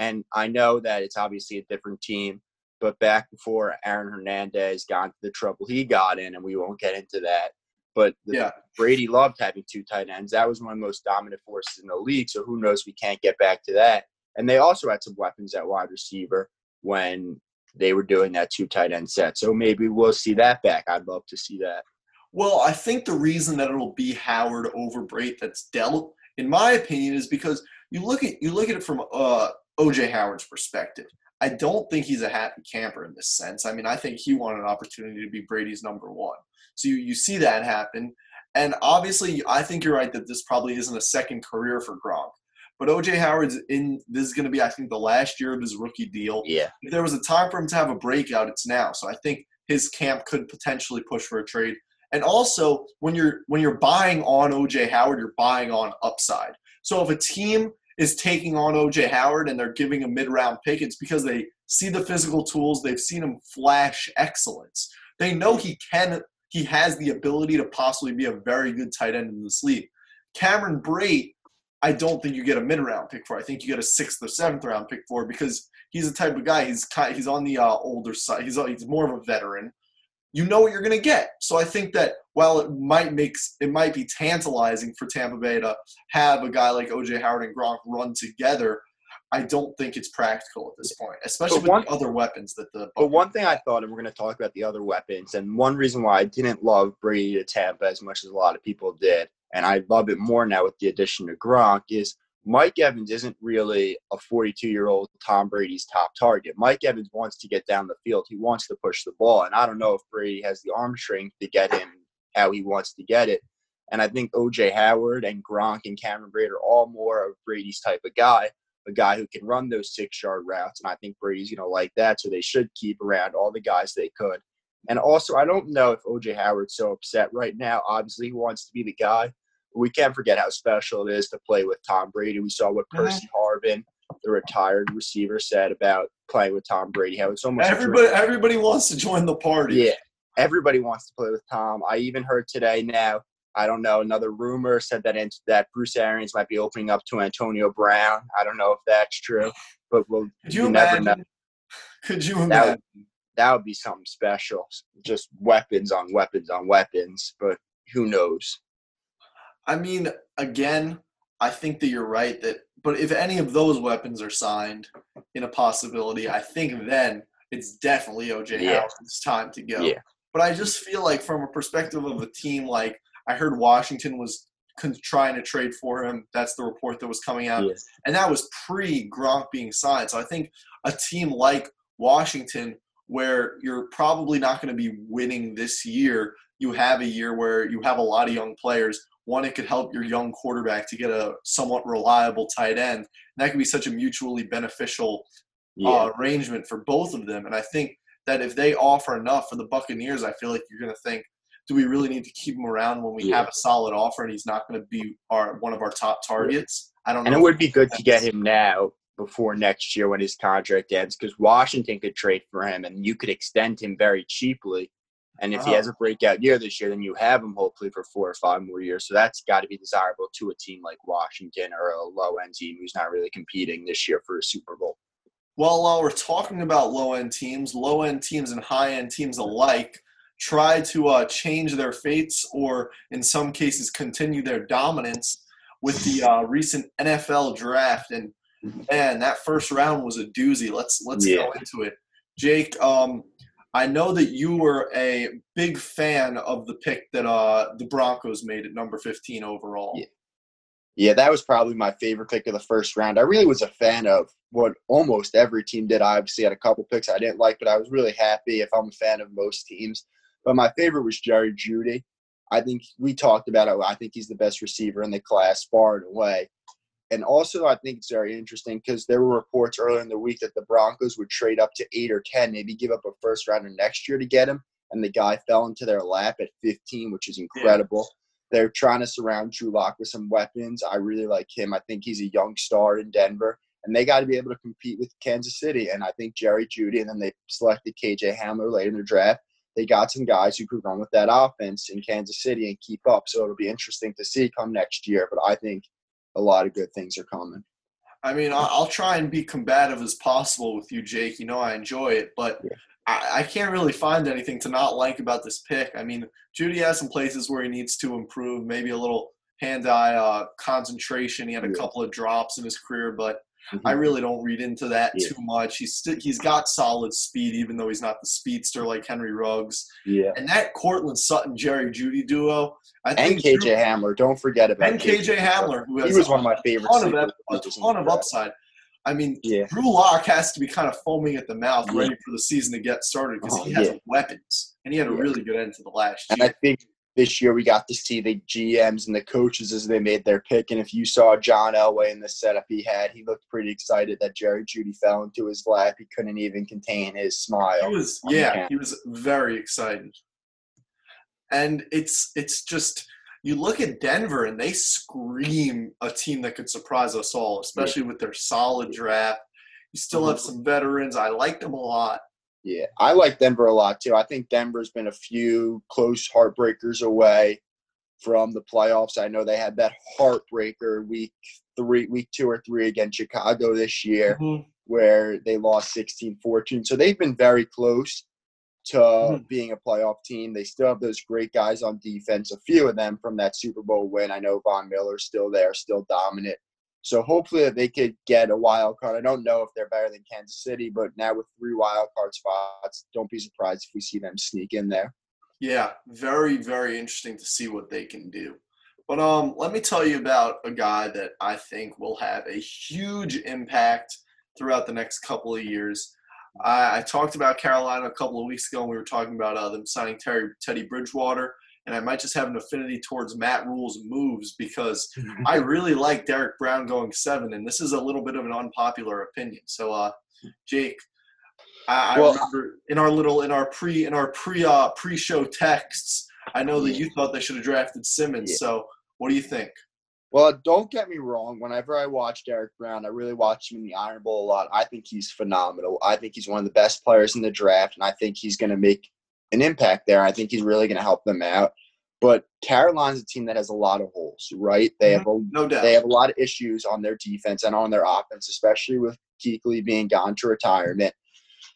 And I know that it's obviously a different team, but back before Aaron Hernandez got into the trouble he got in, and we won't get into that. But the, Yeah. Brady loved having two tight ends. That was one of the most dominant forces in the league. So who knows? We can't get back to that. And they also had some weapons at wide receiver when they were doing that two tight end set. So maybe we'll see that back. I'd love to see that. Well, I think the reason that it'll be Howard over Brate that's dealt, in my opinion, is because you look at you look at it from uh, OJ Howard's perspective. I don't think he's a happy camper in this sense. I mean, I think he wanted an opportunity to be Brady's number one. So you, you see that happen. And obviously, I think you're right that this probably isn't a second career for Gronk. But OJ Howard's in, this is going to be, I think, the last year of his rookie deal. Yeah. If there was a time for him to have a breakout, it's now. So I think his camp could potentially push for a trade. And also, when you're when you're buying on OJ Howard, you're buying on upside. So if a team is taking on OJ Howard and they're giving a mid-round pick, it's because they see the physical tools, they've seen him flash excellence. They know he can he has the ability to possibly be a very good tight end in this league. Cameron Brate, I don't think you get a mid-round pick for. I think you get a sixth or seventh round pick for because he's the type of guy. He's he's on the uh, older side. He's he's more of a veteran. You know what you're going to get. So I think that while it might makes it might be tantalizing for Tampa Bay to have a guy like OJ Howard and Gronk run together, I don't think it's practical at this point, especially But with the other weapons that the. But one thing I thought, and we're going to talk about the other weapons, and one reason why I didn't love Brady to Tampa as much as a lot of people did, and I love it more now with the addition of Gronk, is Mike Evans isn't really a 42 year old Tom Brady's top target. Mike Evans wants to get down the field. He wants to push the ball. And I don't know if Brady has the arm strength to get him how he wants to get it. And I think OJ Howard and Gronk and Cameron Brady are all more of Brady's type of guy, a guy who can run those six yard routes. And I think Brady's going to like that. So they should keep around all the guys they could. And also, I don't know if OJ Howard's so upset right now. Obviously, he wants to be the guy we can't forget how special it is to play with Tom Brady. We saw what Percy Harvin, the retired receiver, said about playing with Tom Brady. How it's almost everybody everybody wants to join the party. yeah, everybody wants to play with Tom. I even heard today now. I don't know. Another rumor said that that Bruce Arians might be opening up to Antonio Brown. I don't know if that's true, but we'll Could you, you never know. Could you that imagine? would, that would be something special. Just weapons on weapons on weapons. But who knows? I mean, again, I think that you're right that but if any of those weapons are signed in a possibility, I think then it's definitely OJ Yeah. Howard's time to go. Yeah. But I just feel like from a perspective of a team like I heard Washington was trying to trade for him. That's the report that was coming out. Yes. And that was pre Gronk being signed. So I think a team like Washington, where you're probably not going to be winning this year, you have a year where you have a lot of young players. One, it could help your young quarterback to get a somewhat reliable tight end. And that could be such a mutually beneficial Yeah. uh, arrangement for both of them. And I think that if they offer enough for the Buccaneers, I feel like you're going to think, do we really need to keep him around when we Yeah. have a solid offer and he's not going to be our one of our top targets? I don't and it would be good to get him now before next year when his contract ends because Washington could trade for him and you could extend him very cheaply. And if he Uh-huh. has a breakout year this year, then you have him hopefully for four or five more years. So that's got to be desirable to a team like Washington or a low end team who's not really competing this year for a Super Bowl. Well, while we're talking about low end teams, low end teams and high end teams alike try to uh, change their fates or, in some cases, continue their dominance with the uh, recent NFL draft. And man, that first round was a doozy. Let's let's go into it. Jake, um, I know that you were a big fan of the pick that uh, the Broncos made at number 15 overall. Yeah. Yeah, that was probably my favorite pick of the first round. I really was a fan of what almost every team did. I obviously had a couple picks I didn't like, but I was really happy if I'm a fan of most teams. But my favorite was Jerry Jeudy. I think we talked about it. I think he's the best receiver in the class, far and away. And also, I think it's very interesting because there were reports earlier in the week that the Broncos would trade up to eight or 10, maybe give up a first rounder next year to get him. And the guy fell into their lap at 15, which is incredible. They're trying to surround Drew Lock with some weapons. I really like him. I think he's a young star in Denver. And they got to be able to compete with Kansas City. And I think Jerry Jeudy, and then they selected KJ Hamler late in the draft. They got some guys who could run with that offense in Kansas City and keep up. So it'll be interesting to see come next year. But I think a lot of good things are coming. I mean, I'll try and be combative as possible with you, Jake. You know, I enjoy it, but Yeah. I, I can't really find anything to not like about this pick. I mean, Jeudy has some places where he needs to improve, maybe a little hand-eye uh, concentration. He had a Yeah. couple of drops in his career, but I mm-hmm. really don't read into that Yeah. too much. He's he's got solid speed, even though he's not the speedster like Henry Ruggs. yeah. And that Courtland Sutton Jerry Jeudy duo, I And think KJ Drew- Hamler. Don't forget about and KJ Hamler, who has He was a one of my favorite. ton of a ton the of upside. I mean, Yeah. Drew Lock has to be kind of foaming at the mouth, Yeah. ready for the season to get started because Oh, he has yeah. weapons, and he had a really good end to the last And. I think this year we got to see the GMs and the coaches as they made their pick. And if you saw John Elway in the setup he had, he looked pretty excited that Jerry Jeudy fell into his lap. He couldn't even contain his smile. he was, yeah, he was very excited. And it's it's just you look at Denver and they scream a team that could surprise us all, especially with their solid draft. You still have Mm-hmm. some veterans. I like them a lot. Yeah, I like Denver a lot too. I think Denver's been a few close heartbreakers away from the playoffs. I know they had that heartbreaker week three, week two or three against Chicago this year. where they lost 16-14. So they've been very close to Mhm. being a playoff team. They still have those great guys on defense. A few of them from that Super Bowl win. I know Von Miller's still there, still dominant. So hopefully that they could get a wild card. I don't know if they're better than Kansas City, but now with three wild card spots, don't be surprised if we see them sneak in there. Yeah, very, very interesting to see what they can do. But um, let me tell you about a guy that I think will have a huge impact throughout the next couple of years. I, I talked about Carolina a couple of weeks ago, and we were talking about uh, them signing Terry, Teddy Bridgewater, and I might just have an affinity towards Matt Rhule's moves because I really like Derrick Brown going seven, and this is a little bit of an unpopular opinion. So, uh, Jake, I, I Well- remember in our little in our pre in our pre uh, pre show texts, I know that you thought they should have drafted Simmons. Yeah. So, what do you think? Well, don't get me wrong. Whenever I watch Derrick Brown, I really watch him in the Iron Bowl a lot. I think he's phenomenal. I think he's one of the best players in the draft, and I think he's going to make an impact there. I think he's really going to help them out. But Carolina's a team that has a lot of holes, right? They have a mm-hmm. No doubt. they have a lot of issues on their defense and on their offense, especially with Kuechly being gone to retirement.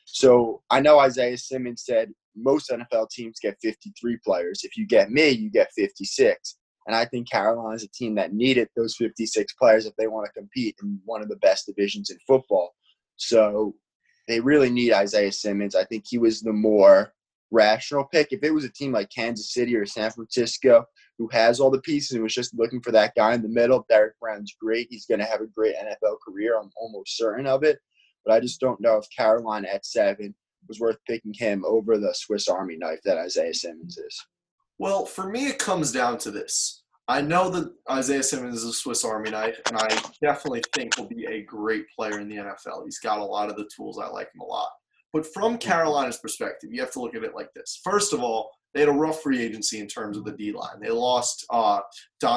So I know Isaiah Simmons said most NFL teams get 53 players. If you get me, you get 56. And I think Carolina is a team that needed those 56 players if they want to compete in one of the best divisions in football. So they really need Isaiah Simmons. I think he was the more rational pick. If it was a team like Kansas City or San Francisco who has all the pieces and was just looking for that guy in the middle, Derrick Brown's great. He's going to have a great NFL career. I'm almost certain of it. But I just don't know if Carolina at seven was worth picking him over the Swiss Army knife that Isaiah Simmons is. Well, for me, it comes down to this. I know that Isaiah Simmons is a Swiss Army knife, and I definitely think will be a great player in the NFL. He's got a lot of the tools. I like him a lot. But from Carolina's perspective, you have to look at it like this. First of all, they had a rough free agency in terms of the D line. They lost uh,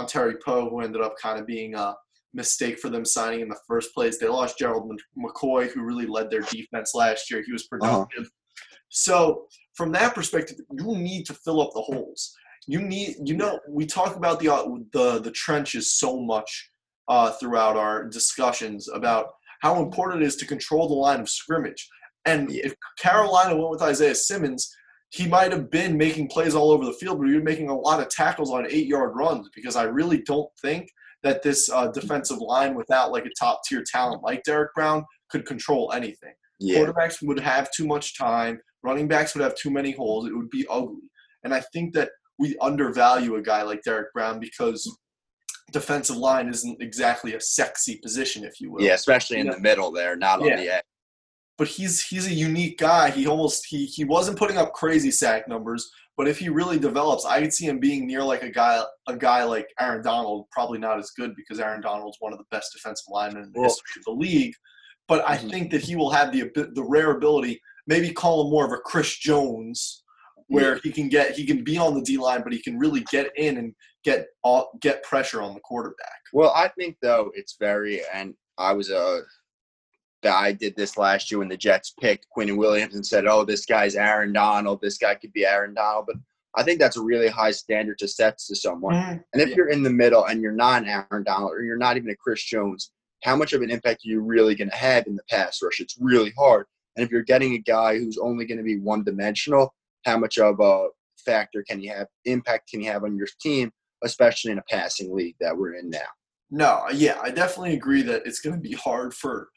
Terry Poe, who ended up kind of being a mistake for them signing in the first place. They lost Gerald McCoy, who really led their defense last year. He was uh-huh. productive. Uh-huh. So, from that perspective, you need to fill up the holes. You need, you know, we talk about the uh, the the trenches so much uh, throughout our discussions about how important it is to control the line of scrimmage. And if Carolina went with Isaiah Simmons, he might have been making plays all over the field, but he was making a lot of tackles on eight yard runs because I really don't think that this uh, defensive line without like a top tier talent like Derrick Brown could control anything. Yeah. Quarterbacks would have too much time, running backs would have too many holes, it would be ugly. And I think that we undervalue a guy like Derrick Brown because defensive line isn't exactly a sexy position, if you will. Yeah, especially in the middle there, not yeah. on the edge but he's he's a unique guy. He almost he he wasn't putting up crazy sack numbers, but if he really develops, I could see him being near like a guy a guy like Aaron Donald. Probably not as good because Aaron Donald's one of the best defensive linemen in the well, history of the league. But I mm-hmm. think that he will have the the rare ability, maybe call him more of a Chris Jones, where yeah. he can get he can be on the D line, but he can really get in and get get pressure on the quarterback. Well, I think though it's very and I was a I did this last year when the Jets picked Quinnen Williams and said, "Oh, this guy's Aaron Donald. This guy could be Aaron Donald." But I think that's a really high standard to set to someone. Mm-hmm. And if yeah. you're in the middle and you're not Aaron Donald or you're not even a Chris Jones, how much of an impact are you really going to have in the pass rush? It's really hard. And if you're getting a guy who's only going to be one dimensional, how much of a factor can you have, impact can you have on your team, especially in a passing league that we're in now? No, yeah, I definitely agree that it's going to be hard for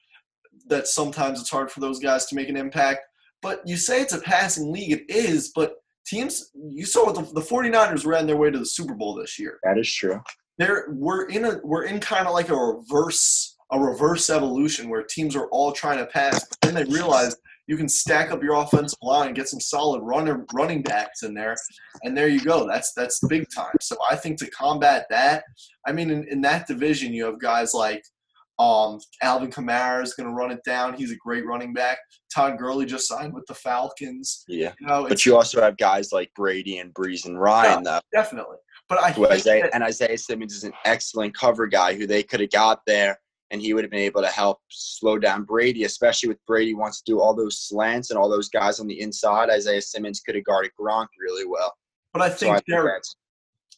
that sometimes it's hard for those guys to make an impact. But you say it's a passing league, it is, but teams you saw the, the 49ers ran their way to the Super Bowl this year. That is true. There we're in a we're in kind of like a reverse a reverse evolution where teams are all trying to pass, but then they realize you can stack up your offensive line and get some solid runner running backs in there, and there you go. That's that's big time. So I think to combat that, I mean, in, in that division, you have guys like um, Alvin Kamara is going to run it down. He's a great running back. Todd Gurley just signed with the Falcons. Yeah, you know, but you also have guys like Brady and Brees and Ryan, yeah, though. Definitely. But I Isaiah, that, and Isaiah Simmons is an excellent cover guy who they could have got there, and he would have been able to help slow down Brady, especially with Brady wants to do all those slants and all those guys on the inside. Isaiah Simmons could have guarded Gronk really well. But I think, so I think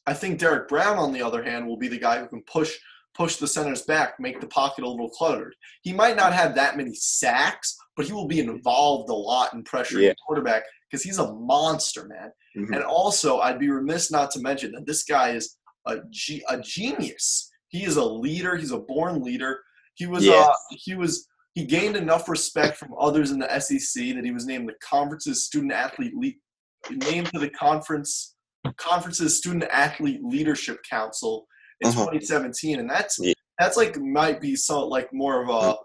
I think Derrick Brown, on the other hand, will be the guy who can push – push the centers back, make the pocket a little cluttered. He might not have that many sacks, but he will be involved a lot in pressuring yeah. the quarterback because he's a monster, man. Mm-hmm. And also, I'd be remiss not to mention that this guy is a, ge- a genius. He is a leader. He's a born leader. He was yeah. uh, he was he gained enough respect from others in the SEC that he was named the conference's student athlete le- named to the conference conference's student athlete leadership council in uh-huh. 2017, and that's yeah. that's like might be so like more of a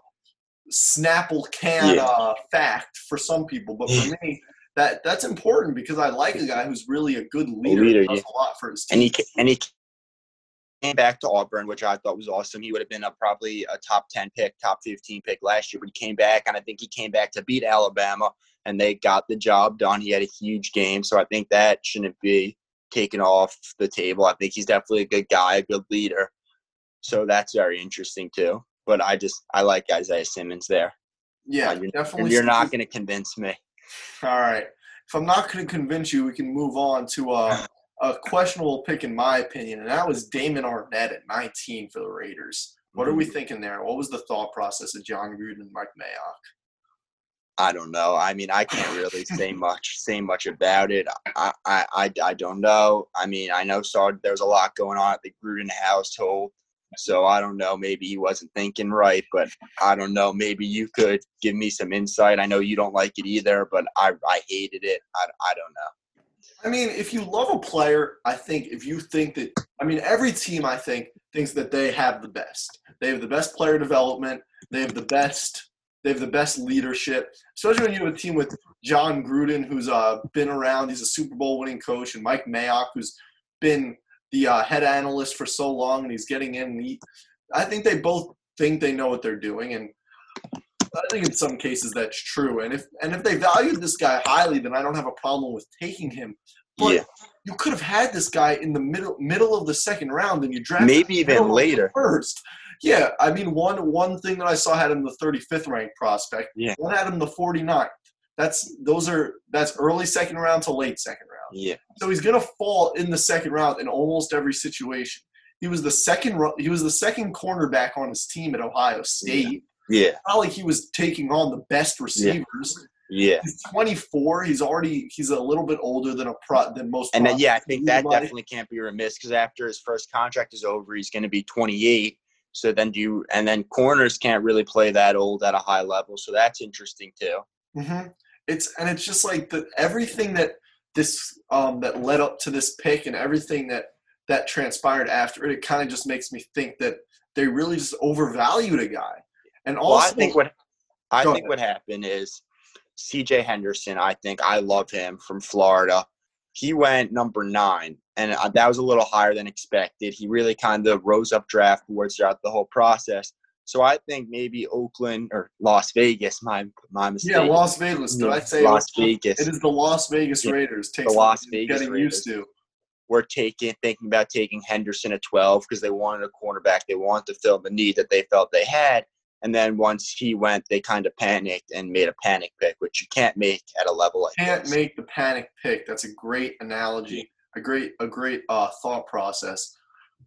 Snapple can yeah. uh, fact for some people, but for me. That, that's important because I like a guy who's really a good leader. A leader does a lot for his team. And he and he came back to Auburn, which I thought was awesome. He would have been a, probably a top 10 pick, top 15 pick last year, but he came back, and I think he came back to beat Alabama, and they got the job done. He had a huge game, so I think that shouldn't be taken off the table. I think he's definitely a good guy, a good leader. So that's very interesting too. But I just I like Isaiah Simmons there. Yeah, uh, you're, definitely. You're not going to convince me. All right. If I'm not going to convince you, we can move on to a, a questionable pick, in my opinion, and that was Damon Arnette at 19 for the Raiders. What are we mm. thinking there? What was the thought process of Jon Gruden and Mike Mayock? I don't know. I mean, I can't really say much say much about it. I, I, I, I don't know. I mean, I know saw there's a lot going on at the Gruden household. So I don't know. Maybe he wasn't thinking right, but I don't know. Maybe you could give me some insight. I know you don't like it either, but I, I hated it. I, I don't know. I mean, if you love a player, I think if you think that, I mean, every team, I think, thinks that they have the best. They have the best player development. They have the best. They have the best leadership, especially when you have a team with Jon Gruden, who's uh, been around. He's a Super Bowl winning coach, and Mike Mayock, who's been the uh, head analyst for so long, and he's getting in. He, I think they both think they know what they're doing, and I think in some cases that's true. And if and if they valued this guy highly, then I don't have a problem with taking him. But Yeah. you could have had this guy in the middle middle of the second round, and you drafted Maybe him even middle of the later. first. Yeah, I mean one one thing that I saw had him the 35th ranked prospect. Yeah. One had him the 49th. That's those are that's early second round to late second round. Yeah. So he's gonna fall in the second round in almost every situation. He was the second. He was the second cornerback on his team at Ohio State. Yeah. Not like he was taking on the best receivers. Yeah. He's 24. He's already. He's a little bit older than a pro than most. And then, yeah, I think that definitely can't be remiss because after his first contract is over, he's going to be 28. So then do you, and then corners can't really play that old at a high level. So that's interesting too. hmm It's and it's just like the everything that this um that led up to this pick and everything that that transpired after it. It kind of just makes me think that they really just overvalued a guy. And also, Well, I think what I think ahead. what happened is C.J. Henderson. I think I love him from Florida. He went number nine, and uh, that was a little higher than expected. He really kind of rose up draft boards throughout the whole process. So I think maybe Oakland or Las Vegas. My my mistake. yeah, Las Vegas. Did I say Las Vegas? It is the Las Vegas Raiders. Takes the Las Vegas getting Raiders. used to. We're taking thinking about taking Henderson at 12 because they wanted a cornerback. They wanted to fill the need that they felt they had. And then once he went, they kind of panicked and made a panic pick, which you can't make at a level like can't this. make the panic pick. That's a great analogy, a great a great uh, thought process.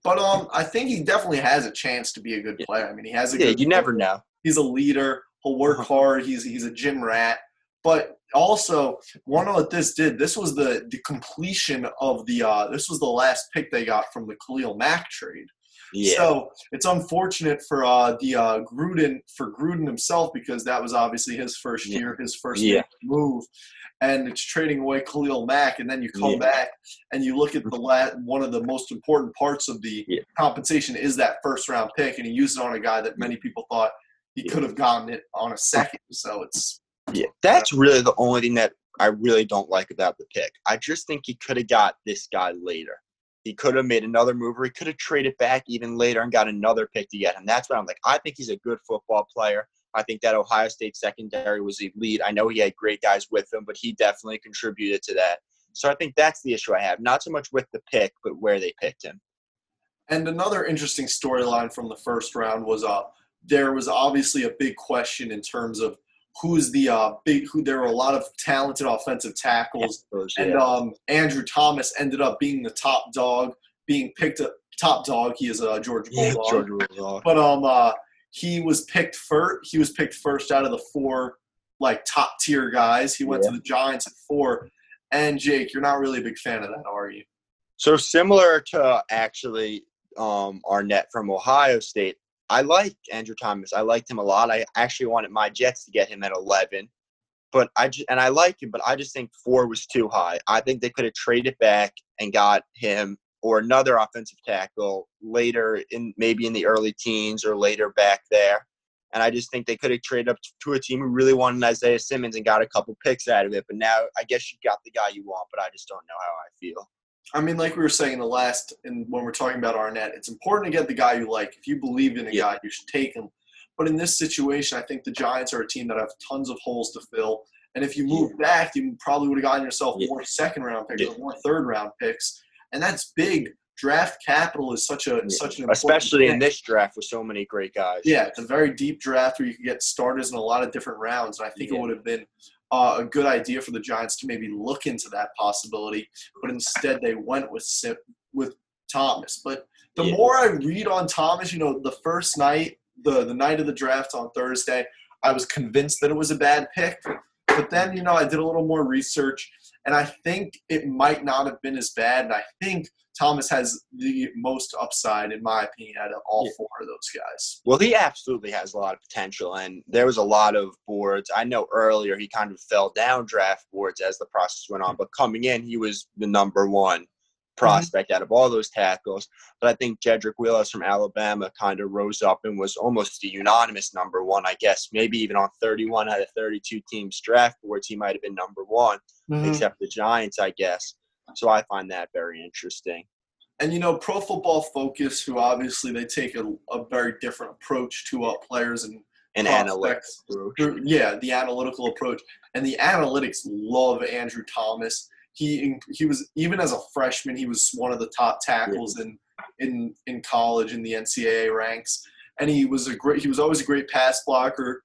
But um, I think he definitely has a chance to be a good player. I mean, he has a yeah, good. you never know. He's a leader. He'll work Uh-huh. hard. He's he's a gym rat. But also, one of what this did. This was the the completion of the. Uh, this was the last pick they got from the Khalil Mack trade. Yeah, So it's unfortunate for uh, the uh, Gruden for Gruden himself because that was obviously his first year, his first Yeah. move, and it's trading away Khalil Mack, and then you come Yeah. back and you look at the la- one of the most important parts of the Yeah. compensation is that first round pick, and he used it on a guy that many people thought he Yeah. could have gotten it on a second. So it's yeah. That's really the only thing that I really don't like about the pick. I just think he could have got this guy later. He could have made another move, or he could have traded back even later and got another pick to get him. That's why I'm like, I think he's a good football player. I think that Ohio State secondary was elite. I know he had great guys with him, but he definitely contributed to that. So I think that's the issue I have. Not so much with the pick, but where they picked him. And another interesting storyline from the first round was uh there was obviously a big question in terms of who's the uh big who there were a lot of talented offensive tackles Those, and yeah. um Andrew Thomas ended up being the top dog being picked up top dog he is a Georgia Yeah, Bulldog Georgia Bulldog. but um uh he was picked first he was picked first out of the four like top tier guys he went Yeah. to the Giants at 4 and Jake you're not really a big fan of that are you So similar to actually um, Arnette from Ohio State, I like Andrew Thomas. I liked him a lot. I actually wanted my Jets to get him at 11, but I just, and I like him, but I just think four was too high. I think they could have traded back and got him or another offensive tackle later in maybe in the early teens or later back there. And I just think they could have traded up to a team who really wanted Isaiah Simmons and got a couple picks out of it. But now I guess you got the guy you want, but I just don't know how I feel. I mean, like we were saying in the last, and when we're talking about Arnette, it's important to get the guy you like. If you believe in a Yeah. guy, you should take him. But in this situation, I think the Giants are a team that have tons of holes to fill. And if you move back, you probably would have gotten yourself Yeah. more second round picks Yeah. or more third round picks, and that's big. Draft capital is such a Yeah. such an important especially in thing. this draft with so many great guys. Yeah, it's a very deep draft where you can get starters in a lot of different rounds, and I think it would have been uh, a good idea for the Giants to maybe look into that possibility, but instead they went with Sim- with Thomas. But the Yeah. more I read on Thomas, you know, the first night, the the night of the draft on Thursday, I was convinced that it was a bad pick. But then, you know, I did a little more research, And I think it might not have been as bad. And I think Thomas has the most upside, in my opinion, out of all Yeah. four of those guys. Well, he absolutely has a lot of potential, and there was a lot of boards. I know earlier he kind of fell down draft boards as the process went on, but coming in, he was the number one prospect out of all those tackles. But I think Jedrick Wills from Alabama kind of rose up and was almost the unanimous number one. I guess maybe even on 31 out of 32 teams draft boards, he might have been number one, except the Giants, I guess. So I find that very interesting. And you know, Pro Football Focus, who obviously they take a, a very different approach to uh, players and An Prospects. analytics. Yeah, the analytical approach and the analytics love Andrew Thomas. He he was even as a freshman, he was one of the top tackles in in in college in the NCAA ranks, and he was a great. He was always a great pass blocker.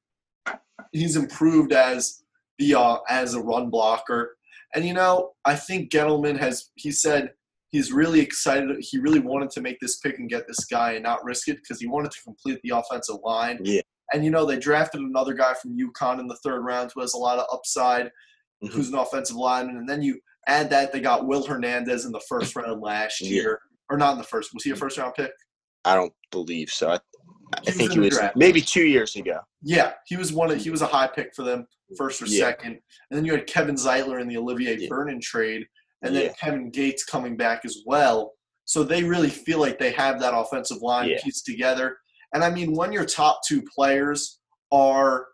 He's improved as the uh, as a run blocker, and you know I think Gettleman has. He said he's really excited. He really wanted to make this pick and get this guy and not risk it because he wanted to complete the offensive line. Yeah. And you know, they drafted another guy from UConn in the third round who has a lot of upside, Mhm. who's an offensive lineman. And then you add that they got Will Hernandez in the first round last Yeah. year. Or not in the first. Was he a first round pick? I don't believe so. I, I He think he was draft. maybe two years ago. Yeah, he was one of he was a high pick for them, first or Yeah. second. And then you had Kevin Zeitler in the Olivier Yeah. Vernon trade, and then Yeah. Kevin Gates coming back as well. So they really feel like they have that offensive line pieced together. And I mean, when your top two players are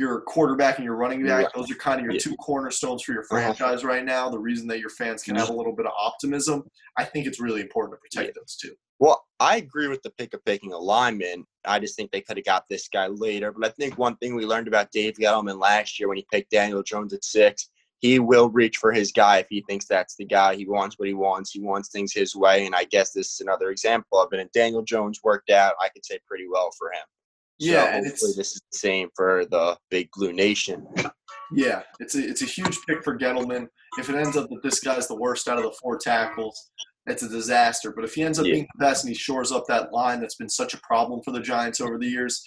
your quarterback and your running back, Right. those are kind of your Yeah. two cornerstones for your Uh-huh. franchise right now. The reason that your fans can have a little bit of optimism, I think it's really important to protect those two. Well, I agree with the pick of picking a lineman. I just think they could have got this guy later. But I think one thing we learned about Dave Gettleman last year when he picked Daniel Jones at six, he will reach for his guy if he thinks that's the guy. He wants what he wants. He wants things his way. And I guess this is another example of it. And Daniel Jones worked out, I could say, pretty well for him. Yeah, so hopefully it's- this is the same for the Big Blue Nation. Yeah, it's a it's a huge pick for Gettleman. If it ends up that this guy's the worst out of the four tackles, it's a disaster. But if he ends up Yeah. being the best and he shores up that line that's been such a problem for the Giants over the years,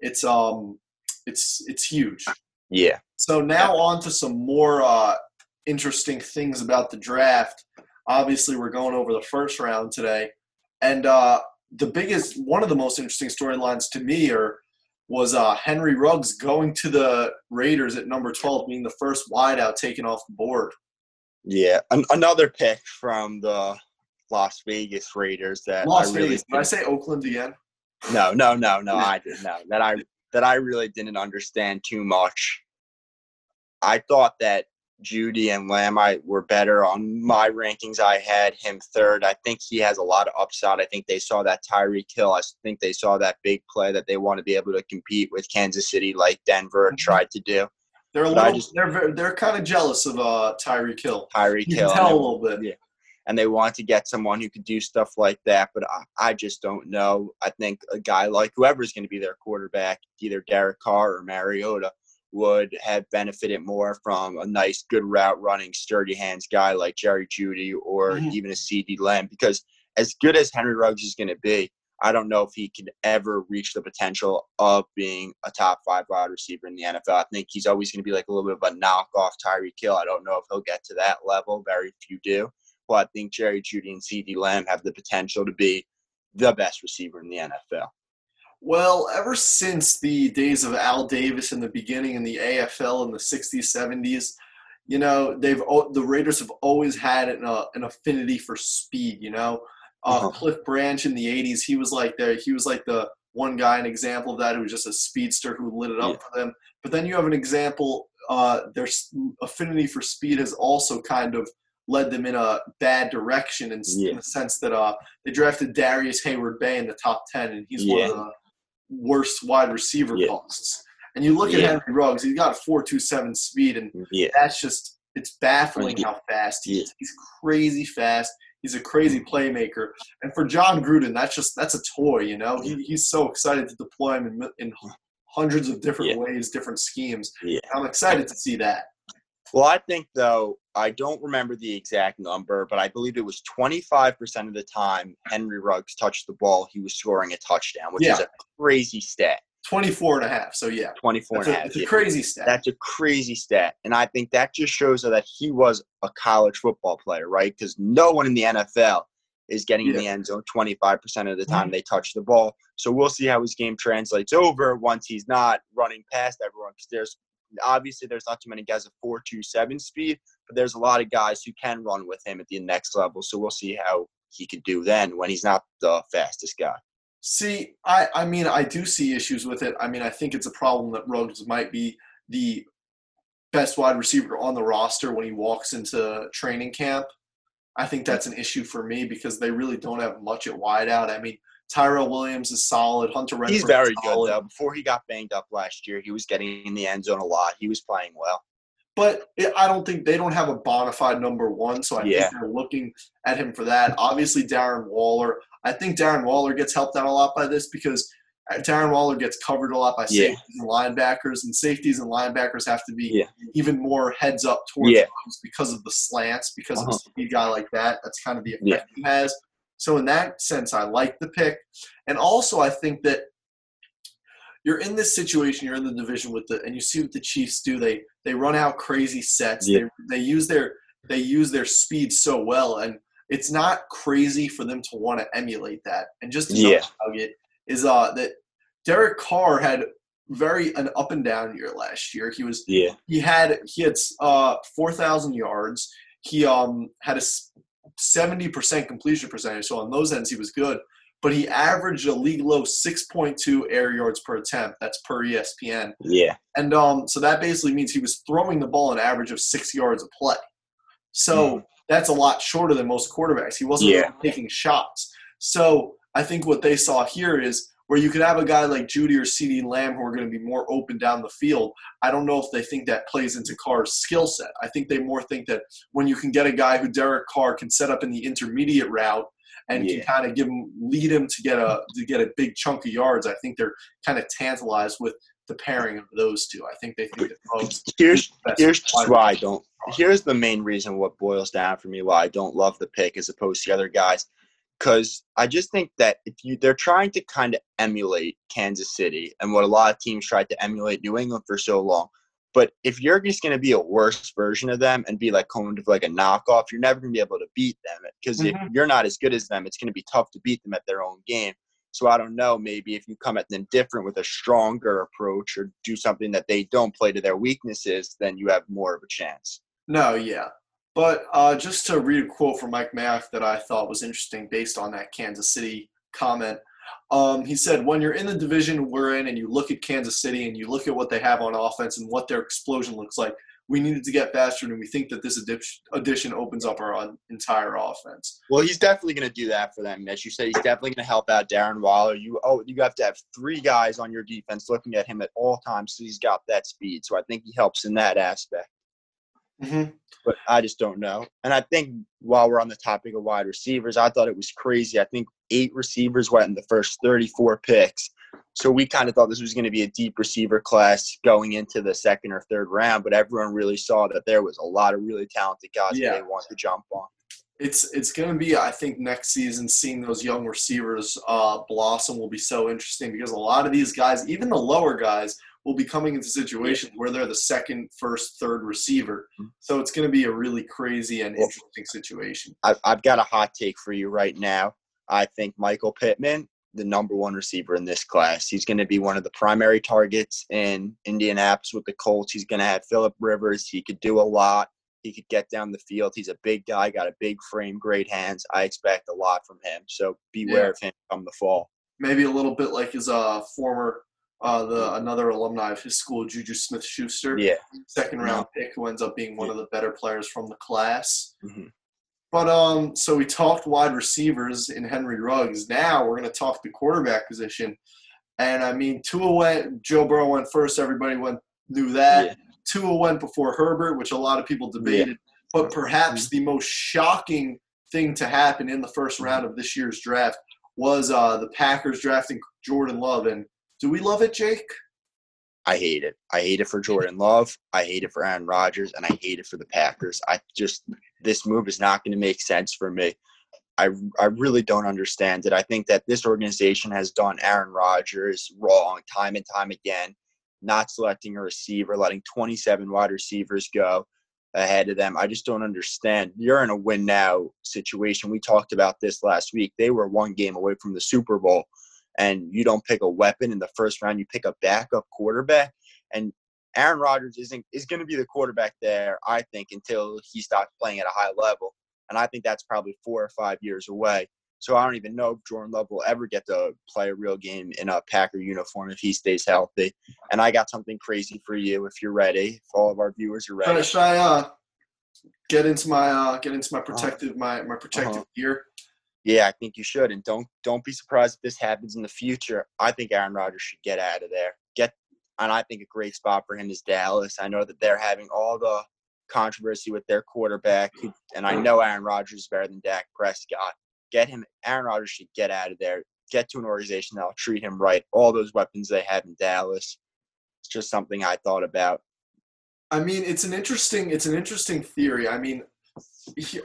it's um it's it's huge. Yeah. So now on to some more uh, interesting things about the draft. Obviously, we're going over the first round today, and uh, the biggest, one of the most interesting storylines to me are was uh, Henry Ruggs going to the Raiders at number twelve, being the first wideout taken off the board. Yeah. An- another pick from the Las Vegas Raiders that Las I really Vegas. Did I say Oakland again? No, no, no, no. I didn't know that. I that I really didn't understand too much. I thought that Jeudy and Lamb I were better on my rankings. I had him third. I think he has a lot of upside. I think they saw that Tyreek Hill. I think they saw that big play that they want to be able to compete with Kansas City like Denver Mhm. tried to do. They're a little. just- they're very, they're kind of jealous of uh, Tyreek Hill. Tyreek You Hill. can and a they- little bit. Yeah. and they want to get someone who could do stuff like that. But I, I just don't know. I think a guy like whoever's going to be their quarterback, either Derek Carr or Mariota, would have benefited more from a nice, good route running, sturdy hands guy like Jerry Jeudy or Mhm. even a CeeDee Lamb. Because as good as Henry Ruggs is going to be, I don't know if he can ever reach the potential of being a top five wide receiver in the NFL. I think he's always going to be like a little bit of a knockoff Tyreek Hill. I don't know if he'll get to that level. Very few do. But I think Jerry Jeudy and CeeDee Lamb have the potential to be the best receiver in the NFL. Well, ever since the days of Al Davis in the beginning in the AFL in the 60s, 70s, you know, they've the Raiders have always had an, uh, an affinity for speed, you know. Uh, Uh-huh. Cliff Branch in the 80s, he was like the he was like the one guy an example of that who was just a speedster who lit it up Yeah. for them. But then you have an example uh, their affinity for speed has also kind of led them in a bad direction in, s- in the sense that uh, they drafted Darrius Heyward-Bey in the top 10 and he's one of the worst wide receiver Yeah. costs. And you look at Yeah. Henry Ruggs, he's got a 4.27 speed, and Yeah. that's just it's baffling how fast he is. He's crazy fast. He's a crazy playmaker. And for Jon Gruden, that's just that's a toy, you know. He, he's so excited to deploy him in, in hundreds of different ways, different schemes. Yeah. I'm excited to see that. Well, I think though I don't remember the exact number, but I believe it was 25% of the time Henry Ruggs touched the ball, he was scoring a touchdown, which is a crazy stat. 24 and a half. So yeah, 24 that's and a half. it's a yeah. crazy stat. That's a crazy stat. And I think that just shows that he was a college football player, right? Because no one in the NFL is getting in the end zone 25% of the time mm-hmm. they touch the ball. So we'll see how his game translates over once he's not running past everyone. Because there's obviously there's not too many guys at 4.27 speed, but there's a lot of guys who can run with him at the next level. So we'll see how he could do then when he's not the fastest guy. See, I, I mean, I do see issues with it. I mean, I think it's a problem that Ruggs might be the best wide receiver on the roster when he walks into training camp. I think that's an issue for me because they really don't have much at wideout. I mean, Tyrell Williams is solid. Hunter Renfrow He's very good though. Before he got banged up last year, he was getting in the end zone a lot. He was playing well. But it, I don't think they don't have a bona fide number one, so I Yeah. think they're looking at him for that. Obviously, Darren Waller. I think Darren Waller gets helped out a lot by this because uh, Darren Waller gets covered a lot by Yeah. safeties and linebackers, and safeties and linebackers have to be Yeah. even more heads up towards Yeah. because of the slants, because of Uh-huh. a speed guy like that. That's kind of the effect he has. So in that sense, I like the pick, and also I think that you're in this situation. You're in the division with the, and you see what the Chiefs do. They they run out crazy sets. Yeah. They they use their they use their speed so well, and it's not crazy for them to want to emulate that. And just another Yeah. nugget is uh that Derek Carr had very an up and down year last year. He was Yeah. he had he had uh four thousand yards. He um had a seventy percent completion percentage, so on those ends he was good. But he averaged a league low six point two air yards per attempt. That's per ESPN, Yeah. and um so that basically means he was throwing the ball an average of six yards a play. So that's a lot shorter than most quarterbacks. He wasn't Yeah. really taking shots. So I think what they saw here is where you could have a guy like Jeudy or CeeDee Lamb who are going to be more open down the field. I don't know if they think that plays into Carr's skill set. I think they more think that when you can get a guy who Derek Carr can set up in the intermediate route and Yeah. can kind of give him lead him to get a to get a big chunk of yards. I think they're kind of tantalized with the pairing of those two. I think they think that Ruggs Here's here's why I don't. Here's the main reason what boils down for me why I don't love the pick as opposed to the other guys, because I just think that if you they're trying to kind of emulate Kansas City and what a lot of teams tried to emulate New England for so long. But if you're just going to be a worse version of them and be like kind of like a knockoff, you're never going to be able to beat them because if Mhm. you're not as good as them, it's going to be tough to beat them at their own game. So I don't know. Maybe if you come at them different with a stronger approach or do something that they don't play to their weaknesses, then you have more of a chance. No, yeah. But uh, just to read a quote from Mike Mayock that I thought was interesting based on that Kansas City comment. Um, he said, when you're in the division we're in and you look at Kansas City and you look at what they have on offense and what their explosion looks like, we needed to get faster and we think that this addition opens up our entire offense. Well, he's definitely going to do that for them. As you said, he's definitely going to help out Darren Waller. You oh, you have to have three guys on your defense looking at him at all times, so he's got that speed. So I think he helps in that aspect. Mm-hmm. But I just don't know. And I think while we're on the topic of wide receivers, I thought it was crazy. I think eight receivers went in the first 34 picks. So we kind of thought this was going to be a deep receiver class going into the second or third round, but everyone really saw that there was a lot of really talented guys Yeah. that they wanted to jump on. It's it's going to be I think next season seeing those young receivers uh, blossom will be so interesting because a lot of these guys, even the lower guys, will be coming into situations where they're the second, first, third receiver. So it's going to be a really crazy and interesting situation. I've, I've got a hot take for you right now. I think Michael Pittman, the number one receiver in this class, he's going to be one of the primary targets in Indianapolis with the Colts. He's going to have Philip Rivers. He could do a lot. He could get down the field. He's a big guy, got a big frame, great hands. I expect a lot from him. So beware Yeah. of him come the fall. Maybe a little bit like his uh, former, uh, the another alumni of his school, Juju Smith Schuster, Yeah. second round pick, who ends up being one of the better players from the class. Mhm. But um, so we talked wide receivers in Henry Ruggs. Now we're going to talk the quarterback position, and I mean Tua went, Joe Burrow went first. Everybody went knew that. Yeah. Tua went before Herbert, which a lot of people debated. But perhaps Mm-hmm. the most shocking thing to happen in the first round of this year's draft was uh, the Packers drafting Jordan Love. And do we love it, Jake? I hate it. I hate it for Jordan Love. I hate it for Aaron Rodgers, and I hate it for the Packers. I just this move is not going to make sense for me. I I really don't understand it. I think that this organization has done Aaron Rodgers wrong time and time again, not selecting a receiver, letting 27 wide receivers go ahead of them. I just don't understand. You're in a win now situation. We talked about this last week. They were one game away from the Super Bowl, and you don't pick a weapon in the first round. You pick a backup quarterback, and Aaron Rodgers isn't is going to be the quarterback there. I think until he starts playing at a high level, and I think that's probably four or five years away. So I don't even know if Jordan Love will ever get to play a real game in a Packer uniform if he stays healthy. And I got something crazy for you if you're ready. If all of our viewers are ready. Should I, should I uh, get into my uh, get into my protective my my protective Uh-huh. gear? Yeah, I think you should, and don't don't be surprised if this happens in the future. I think Aaron Rodgers should get out of there. Get, and I think a great spot for him is Dallas. I know that they're having all the controversy with their quarterback, and I know Aaron Rodgers is better than Dak Prescott. Get him. Aaron Rodgers should get out of there. Get to an organization that'll treat him right. All those weapons they have in Dallas. It's just something I thought about. I mean, it's an interesting it's an interesting theory. I mean, he,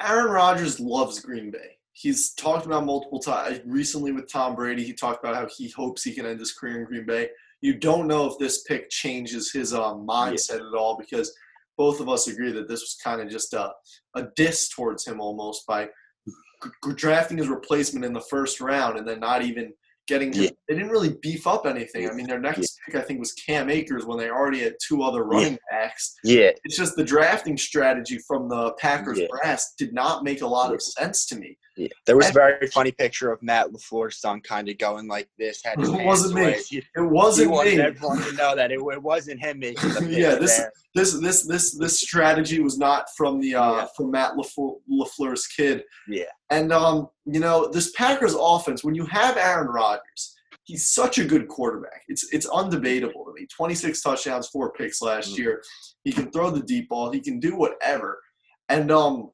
Aaron Rodgers loves Green Bay. He's talked about multiple times recently with Tom Brady. He talked about how he hopes he can end his career in Green Bay. You don't know if this pick changes his um, mindset at all because both of us agree that this was kind of just a, a diss towards him almost by g- drafting his replacement in the first round and then not even getting him. Yeah. They didn't really beef up anything. I mean, their next pick, I think, was Cam Akers when they already had two other running backs. Yeah, It's just the drafting strategy from the Packers Yeah. brass did not make a lot of sense to me. Yeah. There was a very funny picture of Matt LaFleur's son kind of going like this. Had his It wasn't me. He, It wasn't wanted me. everyone to know that it, it wasn't him making the Yeah, this- there. This this this this strategy was not from the uh, Yeah. from Matt LaFleur, LaFleur's kid. Yeah. And um, you know, this Packers offense, when you have Aaron Rodgers, he's such a good quarterback. It's it's undebatable to me. 26 touchdowns, four picks last Mm. year. He can throw the deep ball. He can do whatever. And um,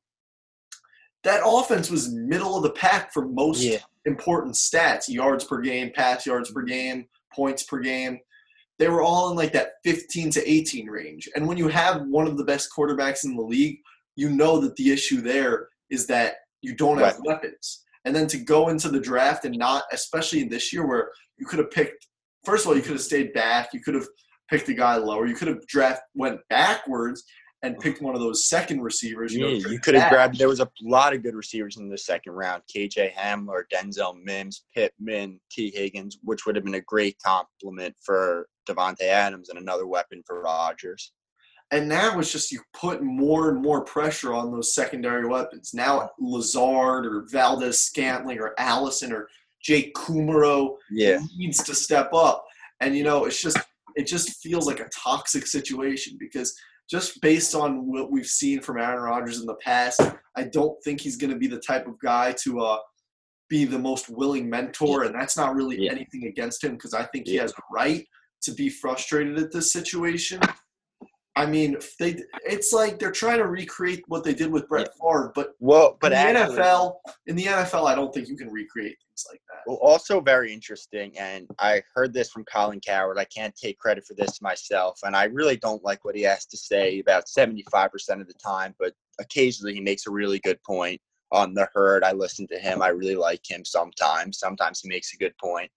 that offense was middle of the pack for most Yeah. important stats: yards per game, pass yards per game, points per game. They were all in like that 15 to 18 range. And when you have one of the best quarterbacks in the league, you know that the issue there is that you don't have weapons. And then to go into the draft and not, especially in this year where you could have picked, first of all, you could have stayed back. You could have picked a guy lower. You could have draft went backwards and picked one of those second receivers. You, know, Yeah, you could have grabbed. There was a lot of good receivers in the second round: KJ Hamler, Denzel Mims, Pittman, Tee Higgins, which would have been a great complement for Davante Adams and another weapon for Rodgers. And now it's just you put more and more pressure on those secondary weapons. Now Lazard or Valdes-Scantling or Allison or Jake Kumerow Yeah, needs to step up. And you know, it's just it just feels like a toxic situation because just based on what we've seen from Aaron Rodgers in the past, I don't think he's going to be the type of guy to uh, be the most willing mentor. And that's not really Yeah. anything against him because I think he has a right to be frustrated at this situation. I mean, they it's like they're trying to recreate what they did with Brett Favre, but well, but in the actually, NFL, in the NFL, I don't think you can recreate things like that. Well, also very interesting, and I heard this from Colin Cowherd. I can't take credit for this myself, and I really don't like what he has to say about 75% of the time, but occasionally he makes a really good point on the herd. I listen to him. I really like him sometimes. Sometimes he makes a good point.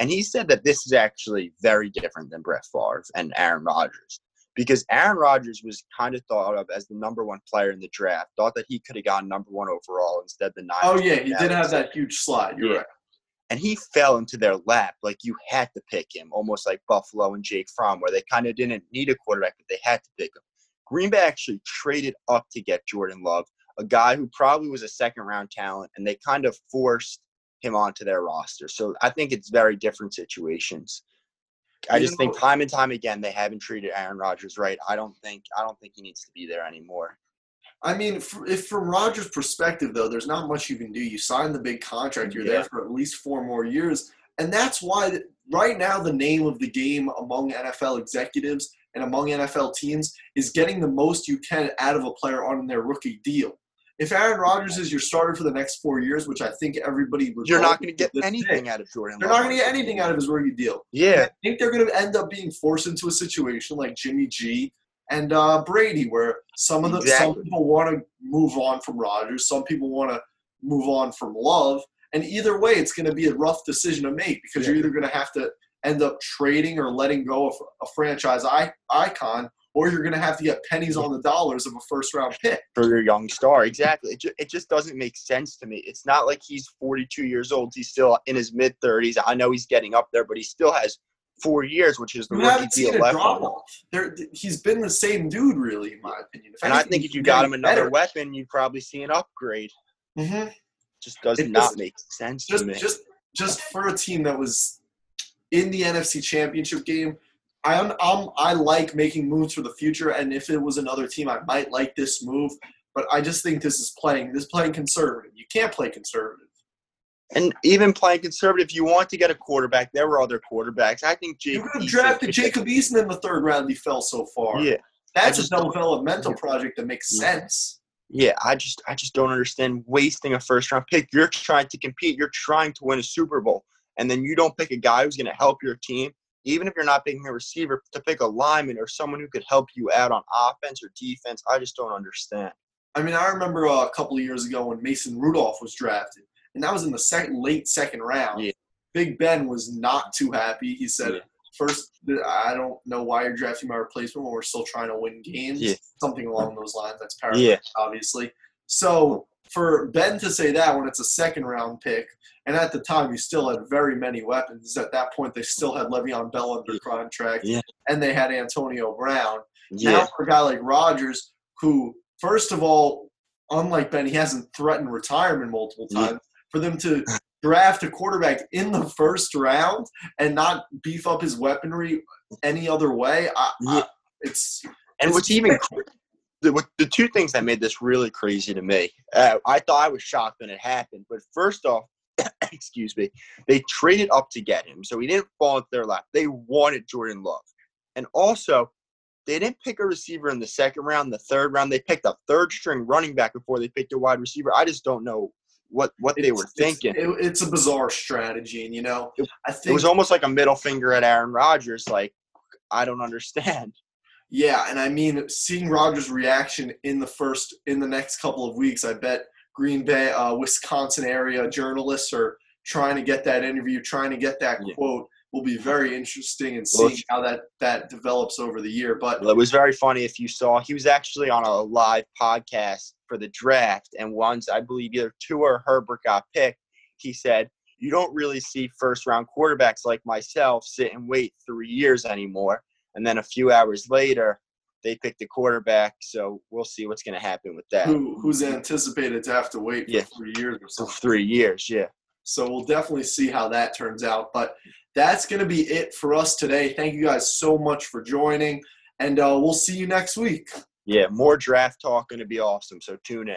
And he said that this is actually very different than Brett Favre and Aaron Rodgers. Because Aaron Rodgers was kind of thought of as the number one player in the draft, thought that he could have gone number one overall instead the nine. Oh yeah, he did have that huge slide. You're Yeah. right. and he fell into their lap. Like you had to pick him, almost like Buffalo and Jake Fromm, where they kind of didn't need a quarterback, but they had to pick him. Green Bay actually traded up to get Jordan Love, a guy who probably was a second round talent, and they kind of forced him onto their roster. So I think it's very different situations. I just think time and time again they haven't treated Aaron Rodgers right. I don't think I don't think he needs to be there anymore. I mean, if from Rodgers' perspective, though, there's not much you can do. You sign the big contract. You're there for at least four more years, and that's why right now the name of the game among NFL executives and among NFL teams is getting the most you can out of a player on their rookie deal. If Aaron Rodgers is your starter for the next four years, which I think everybody would, You're not going to get anything pick, out of Jordan. They're Love not going to get anything out of his rookie deal. Yeah, I think they're going to end up being forced into a situation like Jimmy G and uh, Brady, where some of the some people want to move on from Rodgers, some people want to move on from Love. And either way, it's going to be a rough decision to make because you're either going to have to end up trading or letting go of a franchise icon, or you're going to have to get pennies on the dollars of a first round pick for your young star. Exactly. It, ju- it just doesn't make sense to me. It's not like he's 42 years old. He's still in his mid 30s. I know he's getting up there, but he still has four years, which is the rookie deal left on There, he's been the same dude, really, in my opinion. If And I think if you got him another better. weapon, you'd probably see an upgrade. Mm-hmm. Just does It not just- make sense just to me. just just for a team that was in the NFC Championship game, I um, I like making moves for the future, and if it was another team, I might like this move. But I just think this is playing this is playing conservative. You can't play conservative. And even playing conservative, you want to get a quarterback. There were other quarterbacks. I think Jake. You could have drafted could Jacob Eason in the third round. He fell so far. Yeah, That's a developmental project that makes Yeah. sense. yeah. I just, I just don't understand wasting a first round pick. You're trying to compete. You're trying to win a Super Bowl, and then you don't pick a guy who's going to help your team. Even if you're not picking a receiver, to pick a lineman or someone who could help you out on offense or defense, I just don't understand. I mean, I remember uh, a couple of years ago when Mason Rudolph was drafted, and that was in the second, late second round. Yeah. Big Ben was not too happy. He said, Yeah. first, I don't know why you're drafting my replacement when we're still trying to win games. Yeah. Something along those lines. That's paraphrased, Yeah. obviously. So for Ben to say that when it's a second round pick, and at the time he still had very many weapons. At that point, they still had Le'Veon Bell under Yeah. contract, Yeah. and they had Antonio Brown. Yeah, Now for a guy like Rodgers, who first of all, unlike Ben, he hasn't threatened retirement multiple Yeah. times. For them to draft a quarterback in the first round and not beef up his weaponry any other way, I, I, it's And It's what's even the, the two things that made this really crazy to me, uh, I thought I was shocked when it happened. But first off, excuse me, they traded up to get him, so he didn't fall into their lap. They wanted Jordan Love, and also they didn't pick a receiver in the second round, the third round. They picked a third string running back before they picked a wide receiver. I just don't know what what they it's- were it's- thinking. it- it's a bizarre strategy, and you know, It- I It was almost like a middle finger at Aaron Rodgers. Like I don't understand. Yeah, and I mean, seeing Rodgers' reaction in the first, in the next couple of weeks, I bet Green Bay, uh, Wisconsin area journalists are trying to get that interview, trying to get that Yeah. quote. Will be very interesting and seeing how that that develops over the year. But Well, it was very funny if you saw he was actually on a live podcast for the draft, and once I believe either Tua or Herbert got picked, he said, "You don't really see first round quarterbacks like myself sit and wait three years anymore." And then a few hours later, they picked a quarterback, so we'll see what's going to happen with that. who who's anticipated to have to wait for Yeah. three years or So three years, yeah. So we'll definitely see how that turns out. But that's going to be it for us today. Thank you guys so much for joining, and uh, we'll see you next week. Yeah, more draft talk going to be awesome, so tune in.